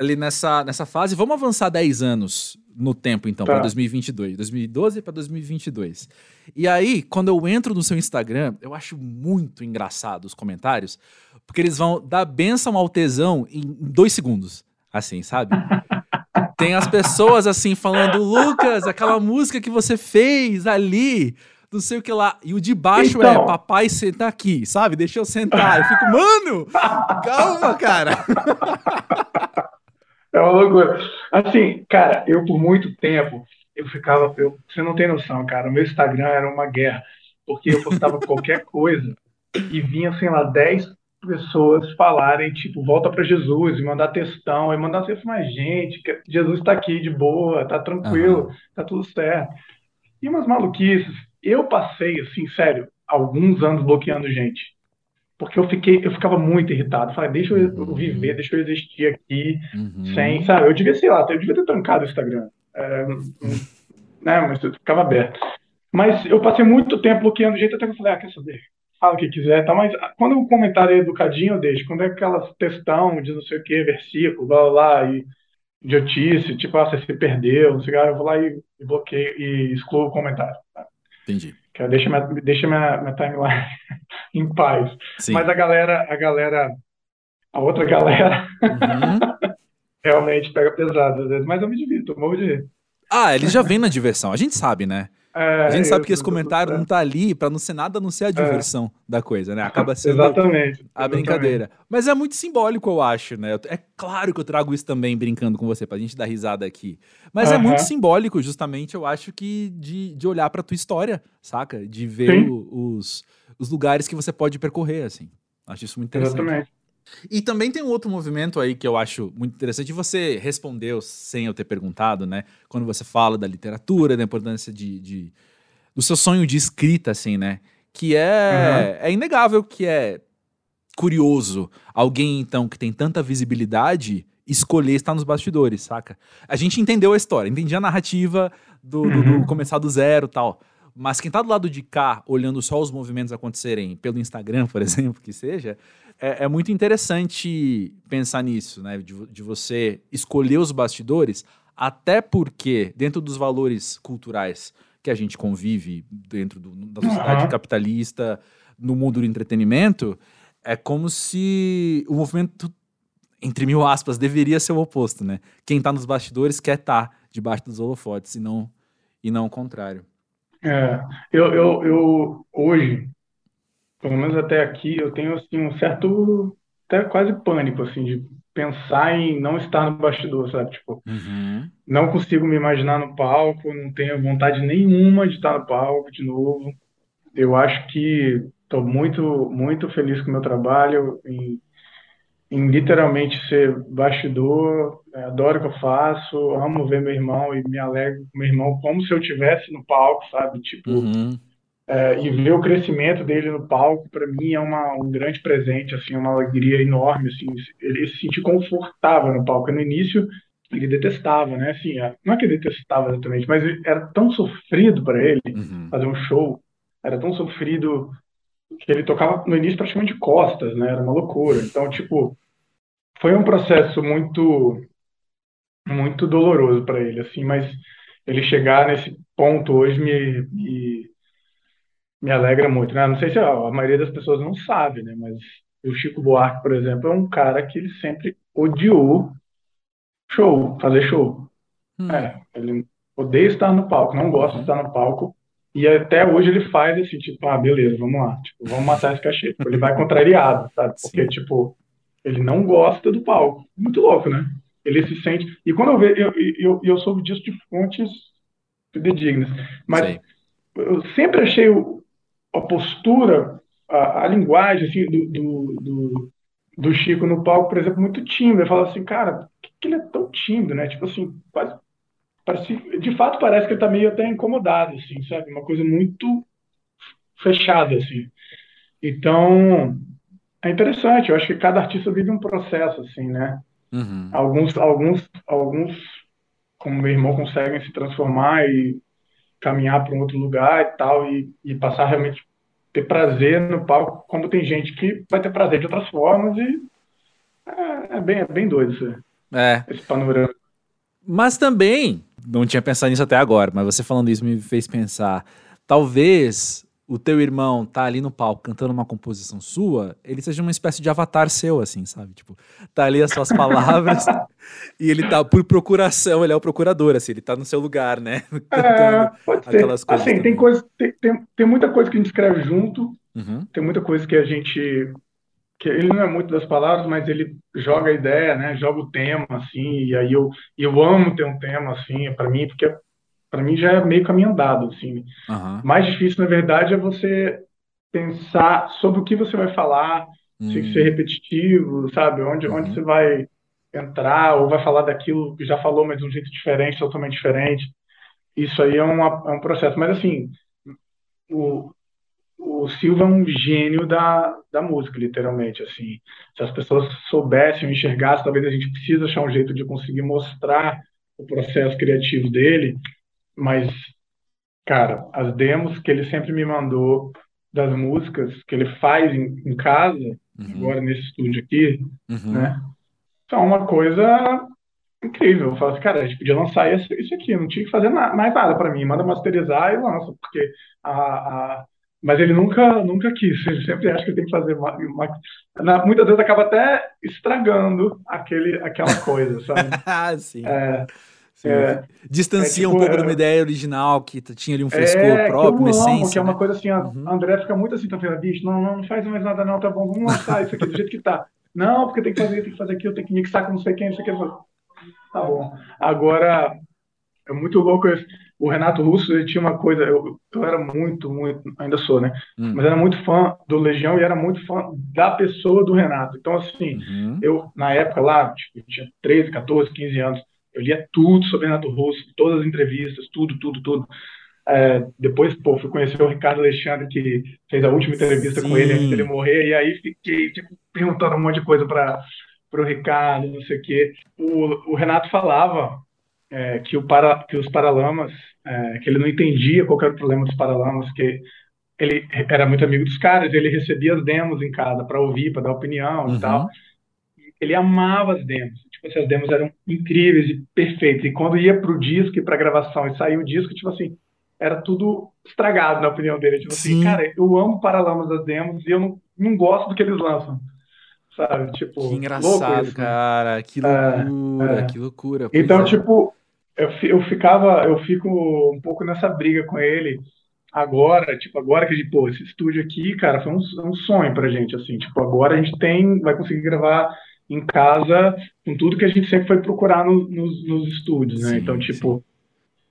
ali nessa, nessa fase. Vamos avançar 10 anos no tempo, então, tá. para 2022. 2012 para 2022. E aí, quando eu entro no seu Instagram, eu acho muito engraçado os comentários, porque eles vão dar benção ao tesão em dois segundos. Assim, sabe? Tem as pessoas assim falando, Lucas, aquela música que você fez ali, não sei o que lá. E o de baixo é, então... é papai senta aqui, sabe? Deixa eu sentar. Eu fico, mano, calma, cara. É uma loucura. Assim, cara, eu por muito tempo, eu ficava. Eu, você não tem noção, cara. O meu Instagram era uma guerra. Porque eu postava qualquer coisa e vinha, sei lá, 10 pessoas falarem, tipo, volta para Jesus e mandar textão, e mandar assim, mais gente, que Jesus está aqui de boa, tá tranquilo, uhum. tá tudo certo. E umas maluquices. Eu passei, assim, sério, alguns anos bloqueando gente. Porque eu fiquei, eu ficava muito irritado. Falei, deixa eu uhum. viver, deixa eu existir aqui, uhum. sem, sabe? Eu devia, sei lá, eu devia ter trancado o Instagram. É, né, mas eu ficava aberto. Mas eu passei muito tempo bloqueando gente até que eu falei, ah, quer saber? fala o que quiser, tá? mas quando o comentário é educadinho, eu deixo. Quando é aquelas textão de não sei o que, versículo, blá blá, blá e idiotice, tipo, ah, você se perdeu, não sei o que, eu vou lá e, e bloqueio e excluo o comentário. Tá? Entendi. Que deixa minha, deixa minha, minha timeline em paz. Sim. Mas a galera, a galera, a outra galera, uhum. realmente pega pesado às vezes, mas eu me divirto, eu morro de rir. Ah, ele já vem na diversão, a gente sabe, né? É, A gente sabe que esse comentário não tá ali pra não ser nada a não ser a diversão da coisa, né? Acaba sendo Exatamente. a brincadeira. Mas é muito simbólico, eu acho, né? É claro que eu trago isso também brincando com você, pra gente dar risada aqui. Mas é Aham. muito simbólico, justamente, eu acho que de, de olhar pra tua história, saca? De ver o- os, os lugares que você pode percorrer, assim. Acho isso muito interessante. Exatamente. E também tem um outro movimento aí que eu acho muito interessante, você respondeu sem eu ter perguntado, né? Quando você fala da literatura, da importância de, de- do seu sonho de escrita, assim, né? Que é, é inegável que é curioso alguém, então, que tem tanta visibilidade escolher estar nos bastidores, saca? A gente entendeu a história, entendi a narrativa do, do- do Uhum. começar do zero e tal. Mas quem tá do lado de cá, olhando só os movimentos acontecerem pelo Instagram, por exemplo, que seja, é, é muito interessante pensar nisso, né? De, de você escolher os bastidores, até porque, dentro dos valores culturais que a gente convive dentro do- da sociedade Aham. capitalista, no mundo do entretenimento, é como se o movimento, entre mil aspas, deveria ser o oposto, né? Quem tá nos bastidores quer estar debaixo dos holofotes e não, e não o contrário. É, eu, eu, eu hoje, pelo menos até aqui, eu tenho assim um certo, até quase pânico assim de pensar em não estar no bastidor, sabe? Tipo, não consigo me imaginar no palco, não tenho vontade nenhuma de estar no palco de novo. Eu acho que estou muito, muito feliz com o meu trabalho, em, em literalmente ser bastidor. é, Adoro o que eu faço, amo ver meu irmão e me alegro com meu irmão como se eu estivesse no palco, sabe? Tipo, Uhum. É, e ver o crescimento dele no palco, para mim, é uma, um grande presente, assim, uma alegria enorme, assim, ele se sentir confortável no palco. No início, ele detestava, né? Assim, é, não é que ele detestava exatamente, mas era tão sofrido para ele Uhum. fazer um show, era tão sofrido que ele tocava no início praticamente de costas, né? Era uma loucura. Então, tipo, foi um processo muito muito doloroso para ele, assim, mas ele chegar nesse ponto hoje me, me, me alegra muito, né? Não sei se a, a maioria das pessoas não sabe, né? Mas o Chico Buarque, por exemplo, é um cara que ele sempre odiou show, fazer show. Hum. É, ele odeia estar no palco, não gosta de estar no palco. E até hoje ele faz assim, tipo, ah, beleza, vamos lá, tipo, vamos matar esse cachê. Tipo, ele vai contrariado, sabe? Porque, Sim. tipo, ele não gosta do palco. Muito louco, né? Ele se sente. E quando eu vejo, eu, eu, eu soube disso de fontes fidedignas. Mas Sei. eu sempre achei o- a postura, a, a linguagem assim, do, do, do, do Chico no palco, por exemplo, muito tímido. Eu falo assim, cara, por que, que ele é tão tímido, né? Tipo assim, quase, parece, de fato parece que ele tá meio até incomodado, assim, sabe? Uma coisa muito fechada, assim. Então, é interessante. Eu acho que cada artista vive um processo, assim, né? Uhum. Alguns, alguns, alguns, como meu irmão, conseguem se transformar e caminhar para um outro lugar e tal, e, e passar realmente ter prazer no palco, como tem gente que vai ter prazer de outras formas e é, é bem, é bem doido isso, É. esse panorama. Mas também, não tinha pensado nisso até agora, mas você falando isso me fez pensar. Talvez o teu irmão tá ali no palco cantando uma composição sua, ele seja uma espécie de avatar seu, assim, sabe? Tipo, tá ali as suas palavras e ele tá por procuração, ele é o procurador, assim, ele tá no seu lugar, né? É, Cantando. ser. aquelas coisas Assim, tem coisa, tem, tem, tem muita coisa que a gente escreve junto, Uhum. tem muita coisa que a gente que ele não é muito das palavras, mas ele joga a ideia, né? Joga o tema assim, e aí eu eu amo ter um tema assim, para mim, porque para mim já é meio caminho andado assim. Aham. Mais difícil, na verdade, é você pensar sobre o que você vai falar, sem Hum. ser repetitivo, sabe? Onde onde Uhum. você vai entrar ou vai falar daquilo que já falou, mas de um jeito diferente, totalmente diferente. Isso aí é, uma, é um processo. Mas assim, o o Silva é um gênio da, da música, literalmente, assim. Se as pessoas soubessem ou enxergassem, talvez a gente precisa achar um jeito de conseguir mostrar o processo criativo dele, mas, cara, as demos que ele sempre me mandou das músicas que ele faz em, em casa, Uhum. agora nesse estúdio aqui, Uhum. né, são uma coisa incrível. Eu falo assim, cara, a gente podia lançar isso, isso aqui, não tinha que fazer na- mais nada para mim, manda masterizar e lança, porque a, a, mas ele nunca, nunca quis. Ele sempre acha que tem que fazer uma, uma, muitas vezes acaba até estragando aquele, aquela coisa, sabe? ah, sim. É, é, Distancia é, tipo, um pouco é, de uma ideia original que tinha ali um frescor é, próprio, uma essência. Que é uma né? coisa assim, a uhum. André fica muito assim, tá vendo, bicho, não, não, não faz mais nada não, tá bom, vamos lançar isso aqui do jeito que tá. Não, porque tem que fazer, tem que fazer aquilo, tem que mixar com não sei quem, não sei quem. Tá bom. Agora, é muito louco isso. O Renato Russo, ele tinha uma coisa, eu, eu era muito, muito, ainda sou, né? Hum. Mas era muito fã do Legião e era muito fã da pessoa do Renato. Então, assim, uhum. eu, na época lá, tipo, tinha 13, 14, 15 anos, eu lia tudo sobre Renato Russo, todas as entrevistas, tudo, tudo, tudo. É, depois, pô, fui conhecer o Ricardo Alexandre, que fez a última entrevista Sim. com ele antes dele morrer, e aí fiquei tipo, perguntando um monte de coisa para o Ricardo, não sei o quê. O, o Renato falava é, que, o para, que os Paralamas, é, que ele não entendia qual era o problema dos Paralamas, que ele era muito amigo dos caras, ele recebia as demos em casa para ouvir, para dar opinião uhum. e tal. Ele amava as demos tipo assim, as demos eram incríveis e perfeitas. E quando ia pro disco e pra gravação e saiu o disco, tipo assim, era tudo estragado na opinião dele. Tipo assim, Sim. assim, cara, eu amo Paralamas das demos e eu não, não gosto do que eles lançam. Sabe? Tipo, que engraçado, isso, cara. Que é, loucura, é, é. que loucura. Então, é. tipo, eu, eu ficava, eu fico um pouco nessa briga com ele agora, tipo, agora que pô, esse estúdio aqui, cara, foi um, um sonho pra gente, assim, tipo, agora a gente tem, vai conseguir gravar em casa com tudo que a gente sempre foi procurar no, nos, nos, estúdios, né? Sim, então, tipo,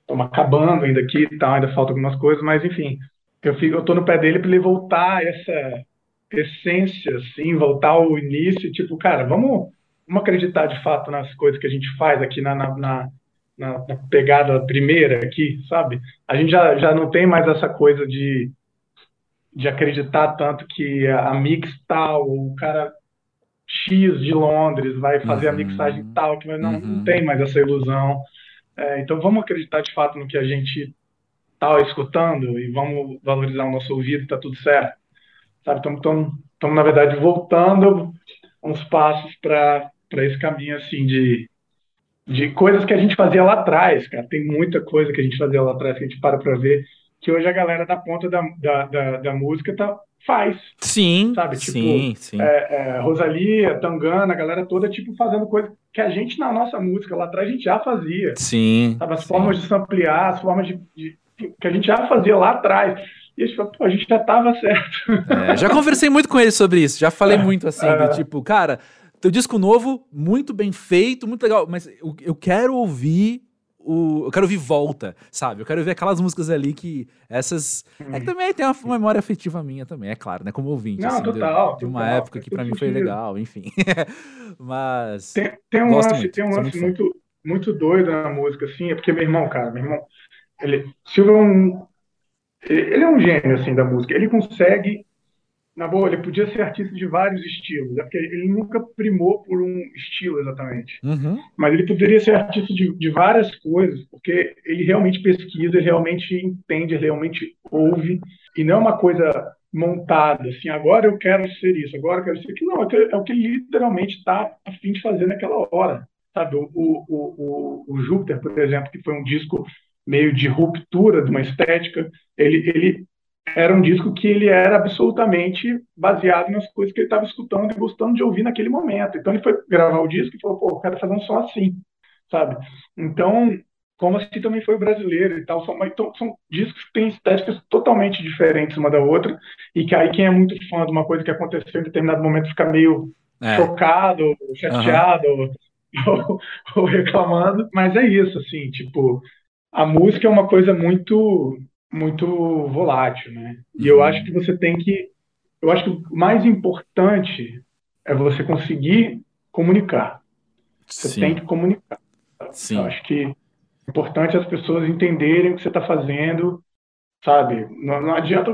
estamos acabando ainda aqui e tal, ainda falta algumas coisas, mas enfim, eu, fico, eu tô no pé dele para ele voltar a essa essência, assim, voltar ao início, tipo, cara, vamos, vamos acreditar de fato nas coisas que a gente faz aqui na, na, na, na pegada primeira aqui, sabe? A gente já, já não tem mais essa coisa de, de acreditar tanto que a mix tal, o cara X de Londres vai fazer uhum. a mixagem tal, que não, uhum. não tem mais essa ilusão. É, então vamos acreditar de fato no que a gente está escutando e vamos valorizar o nosso ouvido, está tudo certo. Sabe? Estamos, na verdade, voltando uns passos para esse caminho assim de, de coisas que a gente fazia lá atrás, cara. Tem muita coisa que a gente fazia lá atrás que a gente para para ver, que hoje a galera da ponta da, da, da, da música tá faz. Sim. Sabe? Tipo, sim, sim. É, é, Rosalia, Tangana, a galera toda, tipo, fazendo coisa que a gente, na nossa música lá atrás, a gente já fazia. Sim. Sabe? As sim. formas de samplear, as formas de, de, que a gente já fazia lá atrás. E a gente falou, pô, a gente já tava certo. É, já conversei muito com ele sobre isso, já falei é, muito assim, do é. tipo, cara, teu disco novo, muito bem feito, muito legal, mas eu, eu quero ouvir o. Eu quero ouvir volta, sabe? Eu quero ver aquelas músicas ali que. Essas. É que também tem uma, memória afetiva minha também, é claro, né? Como ouvinte. Não, assim, total. De, de uma época que para mim foi legal, enfim. Mas. Tem, tem um lance, muito, tem um lance muito, muito, muito doido na música, assim, é porque meu irmão, cara, meu irmão. Ele, Silvio é um. Ele é um gênio, assim, da música. Ele consegue na boa, ele podia ser artista de vários estilos, é porque ele nunca primou por um estilo exatamente. Uhum. Mas ele poderia ser artista de, de, várias coisas, porque ele realmente pesquisa, ele realmente entende, ele realmente ouve, e não é uma coisa montada, assim, agora eu quero ser isso, agora eu quero ser aquilo. Não, é, o que ele literalmente está a fim de fazer naquela hora. Sabe, o, o, o, o Júpiter, por exemplo, que foi um disco meio de ruptura de uma estética, ele, ele era um disco que ele era absolutamente baseado nas coisas que ele estava escutando e gostando de ouvir naquele momento. Então ele foi gravar o disco e falou, pô, eu quero fazer um som assim, sabe? Então, como assim também foi o brasileiro e tal, são, então, são discos que têm estéticas totalmente diferentes uma da outra e que aí quem é muito fã de uma coisa que aconteceu em determinado momento fica meio é. chocado, chateado uhum. ou, ou reclamando, mas é isso, assim, tipo, a música é uma coisa muito muito volátil, né? E eu uhum. acho que você tem que, eu acho que o mais importante é você conseguir comunicar. Você Sim. tem que comunicar. Sim. Eu acho que é importante as pessoas entenderem o que você está fazendo, sabe? Não, não adianta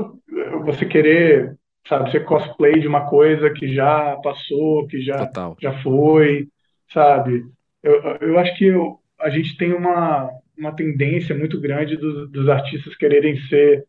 você querer, sabe, ser cosplay de uma coisa que já passou, que já, já foi, sabe? Eu, eu acho que eu, a gente tem uma, uma tendência muito grande dos, dos artistas quererem ser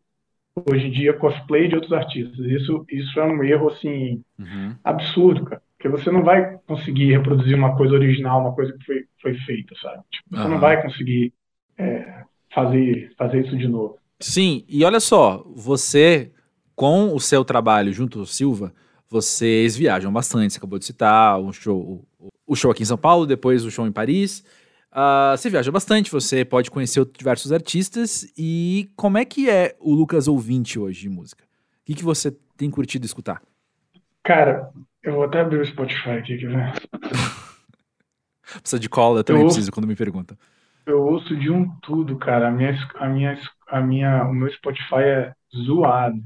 hoje em dia cosplay de outros artistas. Isso, isso é um erro assim uhum. absurdo, cara. Porque você não vai conseguir reproduzir uma coisa original, uma coisa que foi, foi feita, sabe? Tipo, você uhum. não vai conseguir é, fazer, fazer isso de novo. Sim, e olha só, você com o seu trabalho junto ao Silva, vocês viajam bastante, você acabou de citar um show, o show aqui em São Paulo, depois o show em Paris. Uh, você viaja bastante, você pode conhecer diversos artistas. E como é que é o Lucas ouvinte hoje de música? O que, que você tem curtido escutar? Cara, eu vou até abrir o Spotify aqui, quer ver? Precisa de cola, eu também eu preciso quando me perguntam. Eu ouço de um tudo, cara. A minha, a minha, a minha, o meu Spotify é zoado.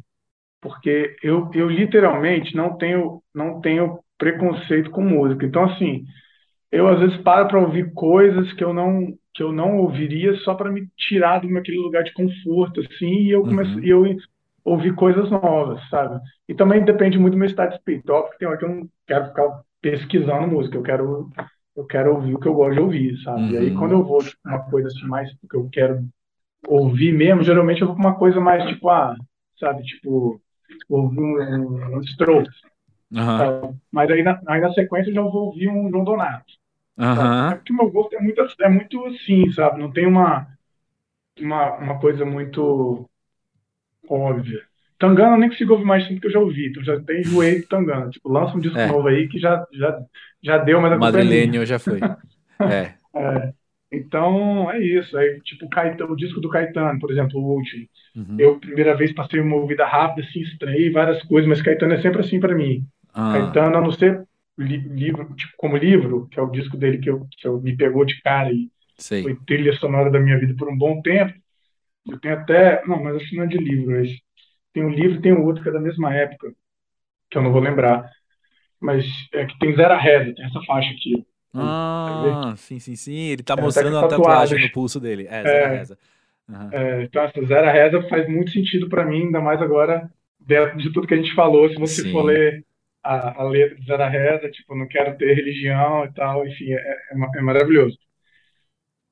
Porque eu, eu literalmente não tenho, não tenho preconceito com música. Então, assim, eu às vezes paro para ouvir coisas que eu não que eu não ouviria só para me tirar do meu aquele lugar de conforto, assim, e eu começo, uhum. e eu ouvir coisas novas, sabe? E também depende muito do meu estado de espírito. Óbvio que tem hora que eu não quero ficar pesquisando música, eu quero eu quero ouvir o que eu gosto de ouvir, sabe? Uhum. E aí uhum. quando eu vou tipo, uma coisa assim mais que eu quero ouvir mesmo, geralmente eu vou para uma coisa mais tipo, ah, sabe, tipo ouvir um, um Strokes. Uhum. Mas aí na, aí na sequência eu já vou ouvir um João Donato. Uhum. É porque o meu gosto é muito, é muito assim, sabe? Não tem uma, uma, uma coisa muito óbvia. Tangana eu nem consigo ouvir mais porque eu já ouvi, então já tem enjoei de Tangana. Tipo, lança um disco é. novo aí que já, já, já deu, mas a Madrilênio já foi. é. é. Então, é isso. Aí, tipo, Caetano, o disco do Caetano, por exemplo, o último. Uhum. Eu, primeira vez, passei uma ouvida rápida, assim, estranhei várias coisas, mas Caetano é sempre assim para mim. Ah. Caetano, a não ser li, livro, tipo, como livro, que é o disco dele que, eu, que eu, me pegou de cara e Sei. foi trilha sonora da minha vida por um bom tempo. Eu tenho até. Não, mas acho não é de livro esse. Tem um livro e tem um outro que é da mesma época, que eu não vou lembrar. Mas é que tem Zero Reza, tem essa faixa aqui. Ah, sim, sim, sim. Ele tá é, mostrando a tatuagem no pulso dele. É, Zero é, Reza. Uhum. É, então, essa Zero Reza faz muito sentido para mim, ainda mais agora, dentro de tudo que a gente falou. Se você sim. for ler a, a letra de Zera Reza, tipo, não quero ter religião e tal, enfim, é, é, é maravilhoso.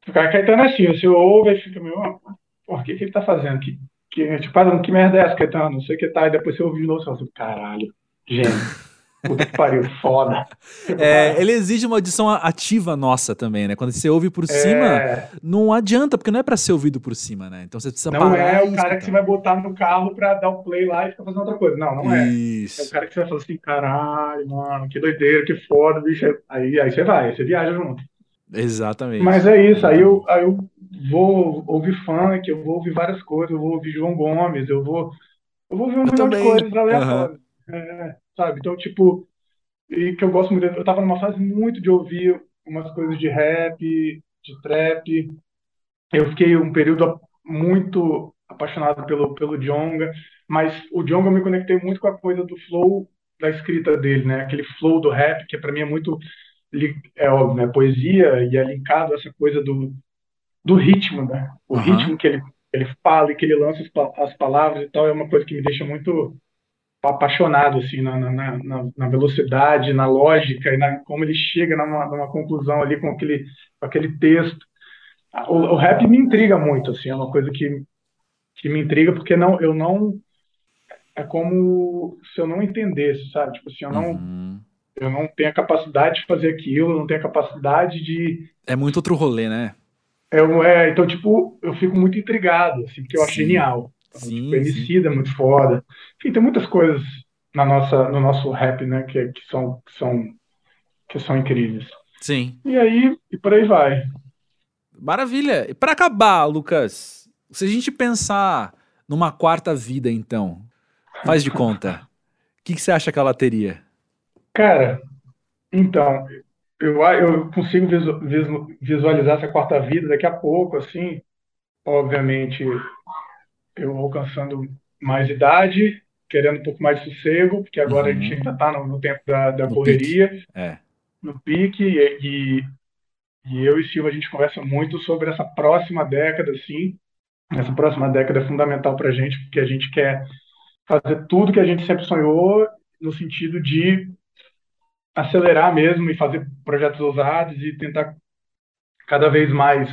O cara Caetano é assim, você ouve e fica meio, oh, por que, que ele tá fazendo aqui? Que, tipo, ah, que merda é essa, Caetano? Não sei o que tá, e depois você ouve de novo, você fala, caralho, gente. Puta que pariu, foda. É, ele exige uma audição ativa nossa também, né? Quando você ouve por cima, é... não adianta, porque não é para ser ouvido por cima, né? Então você precisa Não é o cara que você vai botar no carro pra dar o play lá e ficar fazendo outra coisa. Não, não é. Isso. É o cara que você vai falar assim, caralho, mano, que doideira, que foda, bicho. Aí, aí você vai, aí você viaja junto. Exatamente. Mas é isso, aí eu, aí eu vou ouvir funk, eu vou ouvir várias coisas, eu vou ouvir João Gomes, eu vou, eu vou ouvir um milhão de coisas aleatórias. Uhum. É, sabe? Então, tipo, e que eu gosto muito, eu tava numa fase muito de ouvir umas coisas de rap, de trap. Eu fiquei um período muito apaixonado pelo pelo Djonga, mas o Djonga eu me conectei muito com a coisa do flow da escrita dele, né? Aquele flow do rap que para mim é muito é óbvio, né? Poesia e é linkado a essa coisa do do ritmo, né? O uhum. ritmo que ele ele fala e que ele lança as, as palavras e tal é uma coisa que me deixa muito apaixonado assim na, na, na, na, velocidade, na lógica e na como ele chega numa, numa conclusão ali com aquele, com aquele texto. O, o, rap me intriga muito, assim, é uma coisa que, que me intriga porque não, eu não é como se eu não entendesse, sabe? Tipo assim, eu não uhum. eu não tenho a capacidade de fazer aquilo, eu não tenho a capacidade de É muito outro rolê, né? É, é então tipo, eu fico muito intrigado, assim, porque eu acho genial. Sim, tipo, Emicida é muito foda. Enfim, tem muitas coisas na nossa, no nosso rap, né, que, que, são, que, são, que são incríveis. Sim. E aí, e por aí vai. Maravilha. E para acabar, Lucas, se a gente pensar numa quarta vida, então, faz de conta, o que, que você acha que ela teria? Cara, então, eu, eu consigo visualizar essa quarta vida daqui a pouco, assim, obviamente eu alcançando mais idade, querendo um pouco mais de sossego, porque agora uhum. a gente ainda está no, no, tempo da, da no correria, pique. É. no pique, e, e, e, eu e Silva a gente conversa muito sobre essa próxima década, assim, essa próxima década é fundamental para a gente, porque a gente quer fazer tudo que a gente sempre sonhou, no sentido de acelerar mesmo e fazer projetos ousados e tentar cada vez mais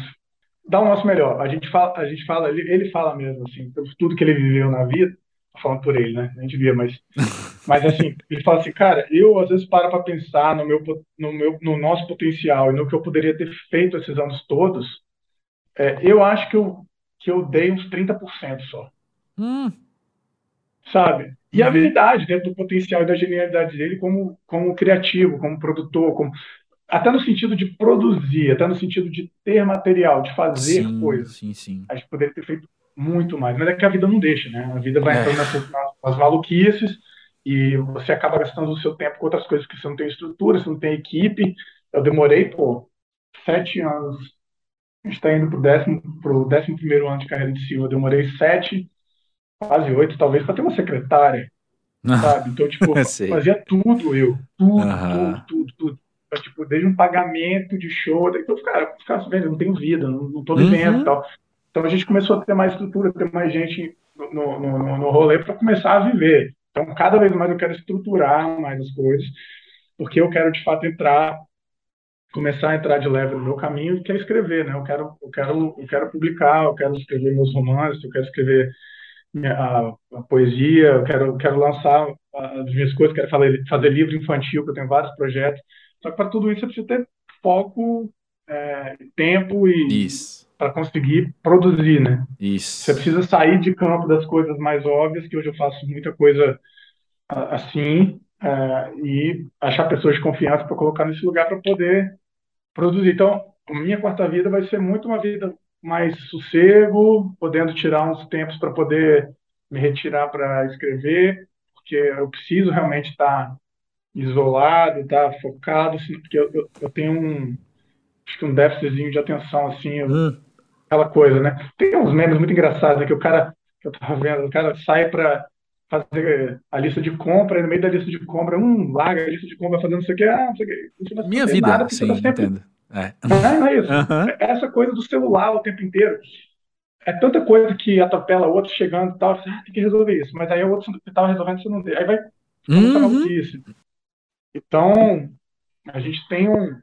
dar o nosso melhor. A gente fala, a gente fala ele, fala mesmo, assim, tudo que ele viveu na vida, falando por ele, né? A gente via, mas, mas assim, ele fala assim, cara, eu às vezes paro para pensar no meu, no meu, no nosso potencial e no que eu poderia ter feito esses anos todos. É, eu acho que eu, que eu dei uns 30% só. Hum. sabe? E a verdade dentro do potencial e da genialidade dele como, como criativo, como produtor, como até no sentido de produzir, até no sentido de ter material, de fazer sim, coisas. Sim, sim. A gente poderia ter feito muito mais, mas é que a vida não deixa, né? A vida vai é. entrando nessas, nas maluquices e você acaba gastando o seu tempo com outras coisas que você não tem estrutura, você não tem equipe. Eu demorei, pô, sete anos. A gente está indo pro décimo, pro décimo primeiro ano de carreira de Silva. Eu demorei sete, quase oito, talvez, para ter uma secretária, sabe? Então, tipo, fazia tudo eu, tudo, tudo, tudo, tudo. Então, tipo, desde um pagamento de show, então, cara, ficava vendo, não tenho vida, não, não tô vivendo uhum. e tal. Então a gente começou a ter mais estrutura, ter mais gente no, no, no, no rolê para começar a viver. Então, cada vez mais eu quero estruturar mais as coisas, porque eu quero de fato entrar, começar a entrar de leve no meu caminho, que é escrever, né? Eu quero, eu quero, eu quero publicar, eu quero escrever meus romances, eu quero escrever minha, a, a, poesia, eu quero, eu quero lançar as minhas coisas, quero fazer, fazer livro infantil, que eu tenho vários projetos. Só que para tudo isso você precisa ter foco, é, tempo e para conseguir produzir, né? Isso. Você precisa sair de campo das coisas mais óbvias, que hoje eu faço muita coisa assim, é, e achar pessoas de confiança para colocar nesse lugar para poder produzir. Então, a minha quarta vida vai ser muito uma vida mais sossego, podendo tirar uns tempos para poder me retirar para escrever, porque eu preciso realmente estar tá isolado, tá focado, assim, porque eu, eu, eu, tenho um, acho que um déficitzinho de atenção, assim, eu, hum. aquela coisa, né? Tem uns memes muito engraçados, né, que o cara, que eu tava vendo, o cara sai para fazer a lista de compra, e no meio da lista de compra, um larga a lista de compra fazendo não sei o que, ah, não sei o que. Minha vida, nada, sim, tá sempre... entendo. É. Não, é, não é isso. Uhum. Essa coisa do celular o tempo inteiro. É tanta coisa que atropela o outro chegando e tal, ah, tem que resolver isso. Mas aí o outro que estava resolvendo, você não Aí vai uhum. isso. Então, a gente tem um.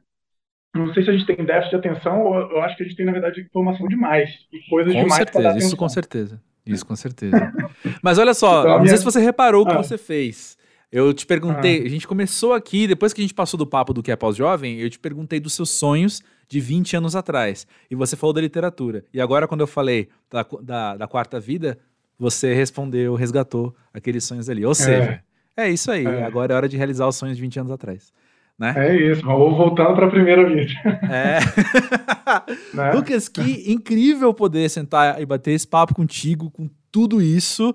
Não sei se a gente tem déficit de atenção, ou eu acho que a gente tem, na verdade, informação demais. E coisas com demais certeza, Isso com certeza. Isso com certeza. Mas olha só, então, não minha... sei se você reparou o que ah. você fez. Eu te perguntei, ah. a gente começou aqui, depois que a gente passou do papo do que é pós-jovem, eu te perguntei dos seus sonhos de 20 anos atrás. E você falou da literatura. E agora, quando eu falei da, da, da quarta vida, você respondeu, resgatou aqueles sonhos ali. Ou é. seja, é, é isso aí. É. Agora é hora de realizar os sonhos de 20 anos atrás. Né? É isso, vamos voltando para a primeira vida. É. né? Lucas, que incrível poder sentar e bater esse papo contigo, com tudo isso.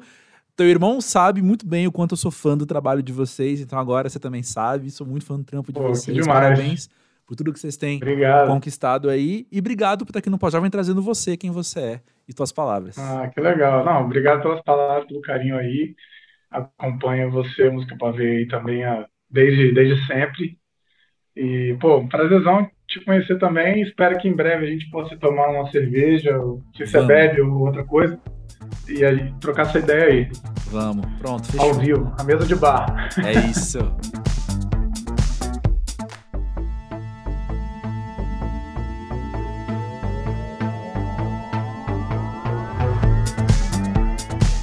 Teu irmão sabe muito bem o quanto eu sou fã do trabalho de vocês, então agora você também sabe. Sou muito fã do trampo de Pô, vocês. Parabéns por tudo que vocês têm obrigado. conquistado aí. E obrigado por estar aqui no Pós-Jovem trazendo você, quem você é e suas palavras. Ah, que legal. Não, obrigado pelas palavras, pelo carinho aí. Acompanho você, Música para Ver aí também desde, desde sempre. E, pô, prazerzão te conhecer também. Espero que em breve a gente possa tomar uma cerveja, se você bebe ou outra coisa e aí trocar essa ideia aí. Vamos, pronto, fechou. Ao vivo, a mesa de bar. É isso.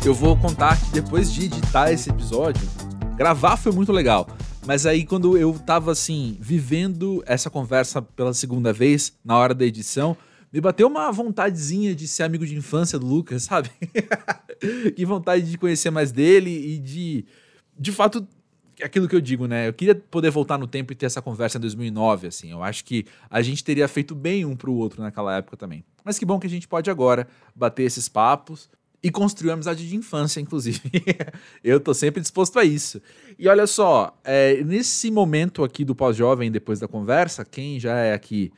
Eu vou contar que depois de editar esse episódio, gravar foi muito legal. Mas aí, quando eu tava assim, vivendo essa conversa pela segunda vez, na hora da edição, me bateu uma vontadezinha de ser amigo de infância do Lucas, sabe? que vontade de conhecer mais dele e de, de fato, aquilo que eu digo, né? Eu queria poder voltar no tempo e ter essa conversa em 2009, assim. Eu acho que a gente teria feito bem um pro outro naquela época também. Mas que bom que a gente pode agora bater esses papos e construir uma amizade de infância, inclusive. eu tô sempre disposto a isso. E olha só, é, nesse momento aqui do pós-jovem, depois da conversa, quem já é aqui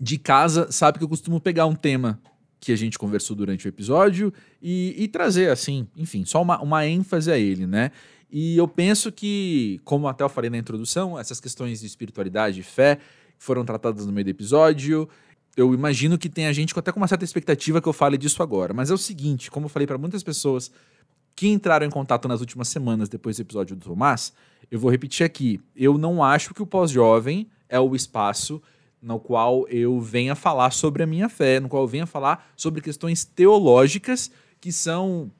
de casa sabe que eu costumo pegar um tema que a gente conversou durante o episódio e, e trazer, assim, enfim, só uma, uma ênfase a ele, né? E eu penso que, como até eu falei na introdução, essas questões de espiritualidade e fé foram tratadas no meio do episódio. Eu imagino que tenha gente até com uma certa expectativa que eu fale disso agora. Mas é o seguinte, como eu falei para muitas pessoas que entraram em contato nas últimas semanas depois do episódio do Tomás, eu vou repetir aqui. Eu não acho que o pós-jovem é o espaço no qual eu venha falar sobre a minha fé, no qual eu venha falar sobre questões teológicas que são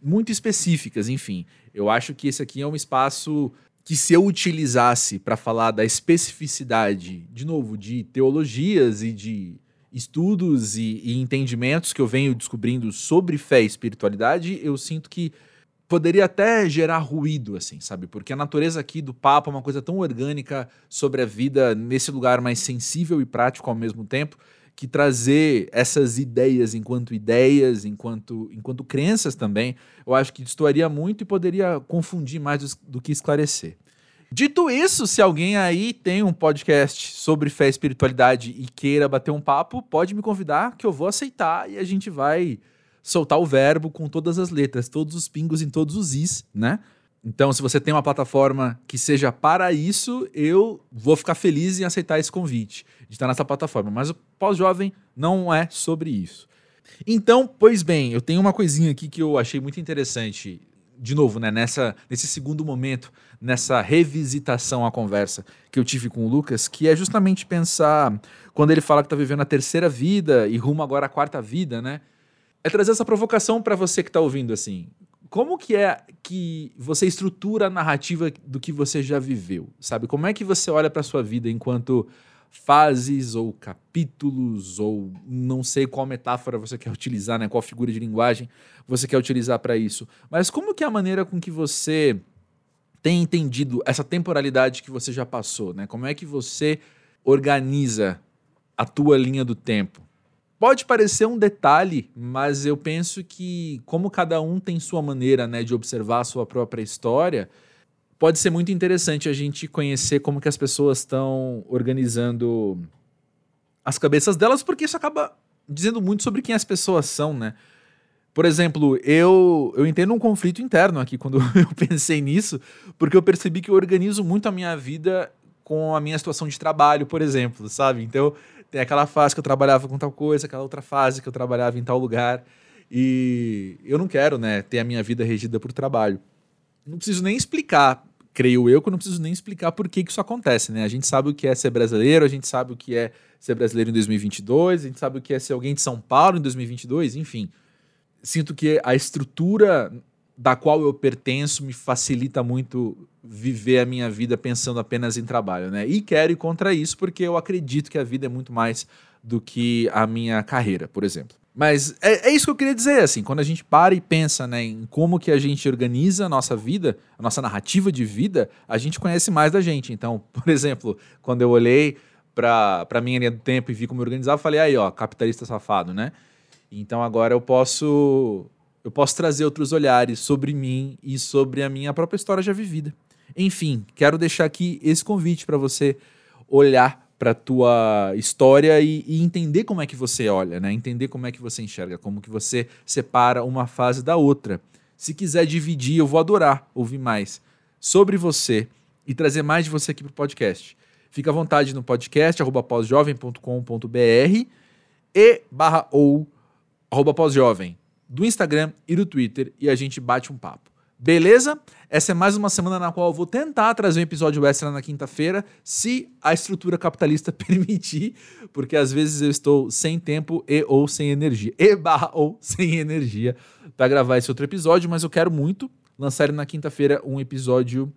muito específicas, enfim. Eu acho que esse aqui é um espaço que se eu utilizasse para falar da especificidade, de novo, de teologias e de estudos e, e, entendimentos que eu venho descobrindo sobre fé e espiritualidade, eu sinto que poderia até gerar ruído, assim, sabe? Porque a natureza aqui do papo é uma coisa tão orgânica sobre a vida nesse lugar mais sensível e prático ao mesmo tempo, que trazer essas ideias enquanto ideias, enquanto, enquanto crenças também, eu acho que destoaria muito e poderia confundir mais do, do que esclarecer. Dito isso, se alguém aí tem um podcast sobre fé e espiritualidade e queira bater um papo, pode me convidar que eu vou aceitar e a gente vai soltar o verbo com todas as letras, todos os pingos em todos os is, né? Então, se você tem uma plataforma que seja para isso, eu vou ficar feliz em aceitar esse convite de estar nessa plataforma. Mas o pós-jovem não é sobre isso. Então, pois bem, eu tenho uma coisinha aqui que eu achei muito interessante. De novo, né, nessa, nesse segundo momento, nessa revisitação à conversa que eu tive com o Lucas, que é justamente pensar quando ele fala que está vivendo a terceira vida e rumo agora à quarta vida, né? é trazer essa provocação para você que está ouvindo assim. Como que é que você estrutura a narrativa do que você já viveu, sabe? Como é que você olha para sua vida enquanto fases ou capítulos ou não sei qual metáfora você quer utilizar, né? Qual figura de linguagem você quer utilizar para isso? Mas como que é a maneira com que você tem entendido essa temporalidade que você já passou, né? Como é que você organiza a tua linha do tempo? Pode parecer um detalhe, mas eu penso que, como cada um tem sua maneira né, de observar a sua própria história, pode ser muito interessante a gente conhecer como que as pessoas estão organizando as cabeças delas, porque isso acaba dizendo muito sobre quem as pessoas são, né? Por exemplo, eu, eu entendo um conflito interno aqui quando eu pensei nisso, porque eu percebi que eu organizo muito a minha vida com a minha situação de trabalho, por exemplo, sabe? Então, tem aquela fase que eu trabalhava com tal coisa, aquela outra fase que eu trabalhava em tal lugar. E eu não quero, né, ter a minha vida regida por trabalho. Não preciso nem explicar, creio eu, que eu não preciso nem explicar por que, que isso acontece, né? A gente sabe o que é ser brasileiro, a gente sabe o que é ser brasileiro em 2022, a gente sabe o que é ser alguém de São Paulo em 2022, enfim. Sinto que a estrutura da qual eu pertenço me facilita muito viver a minha vida pensando apenas em trabalho, né? E quero ir contra isso porque eu acredito que a vida é muito mais do que a minha carreira, por exemplo. Mas é, é, isso que eu queria dizer, assim, quando a gente para e pensa né, em como que a gente organiza a nossa vida, a nossa narrativa de vida, a gente conhece mais da gente. Então, por exemplo, quando eu olhei para a minha linha do tempo e vi como eu organizava, falei, aí, ó, capitalista safado, né? Então agora eu posso eu posso trazer outros olhares sobre mim e sobre a minha própria história já vivida. Enfim, quero deixar aqui esse convite para você olhar para a tua história e, e, entender como é que você olha, né? Entender como é que você enxerga, como que você separa uma fase da outra. Se quiser dividir, eu vou adorar ouvir mais sobre você e trazer mais de você aqui para o podcast. Fica à vontade no podcast pausjovem.com.br e barra ou arroba pausjovem do Instagram e do Twitter e a gente bate um papo. Beleza? Essa é mais uma semana na qual eu vou tentar trazer um episódio extra na quinta-feira, se a estrutura capitalista permitir, porque às vezes eu estou sem tempo e ou sem energia. E barra ou sem energia para gravar esse outro episódio, mas eu quero muito lançar na quinta-feira um episódio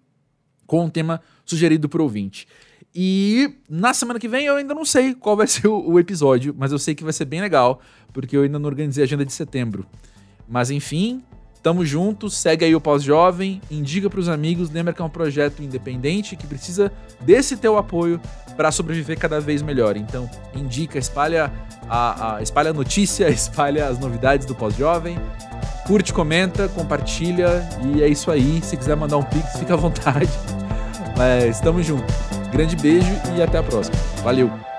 com um tema sugerido por ouvinte. E na semana que vem eu ainda não sei qual vai ser o, o episódio, mas eu sei que vai ser bem legal, porque eu ainda não organizei a agenda de setembro. Mas enfim, Tamo junto, segue aí o Pós-Jovem, indica para os amigos, lembra que é um projeto independente que precisa desse teu apoio para sobreviver cada vez melhor. Então, indica, espalha a, a, espalha a notícia, espalha as novidades do Pós-Jovem, curte, comenta, compartilha e é isso aí. Se quiser mandar um pix, fica à vontade. Mas tamo junto. Grande beijo e até a próxima. Valeu!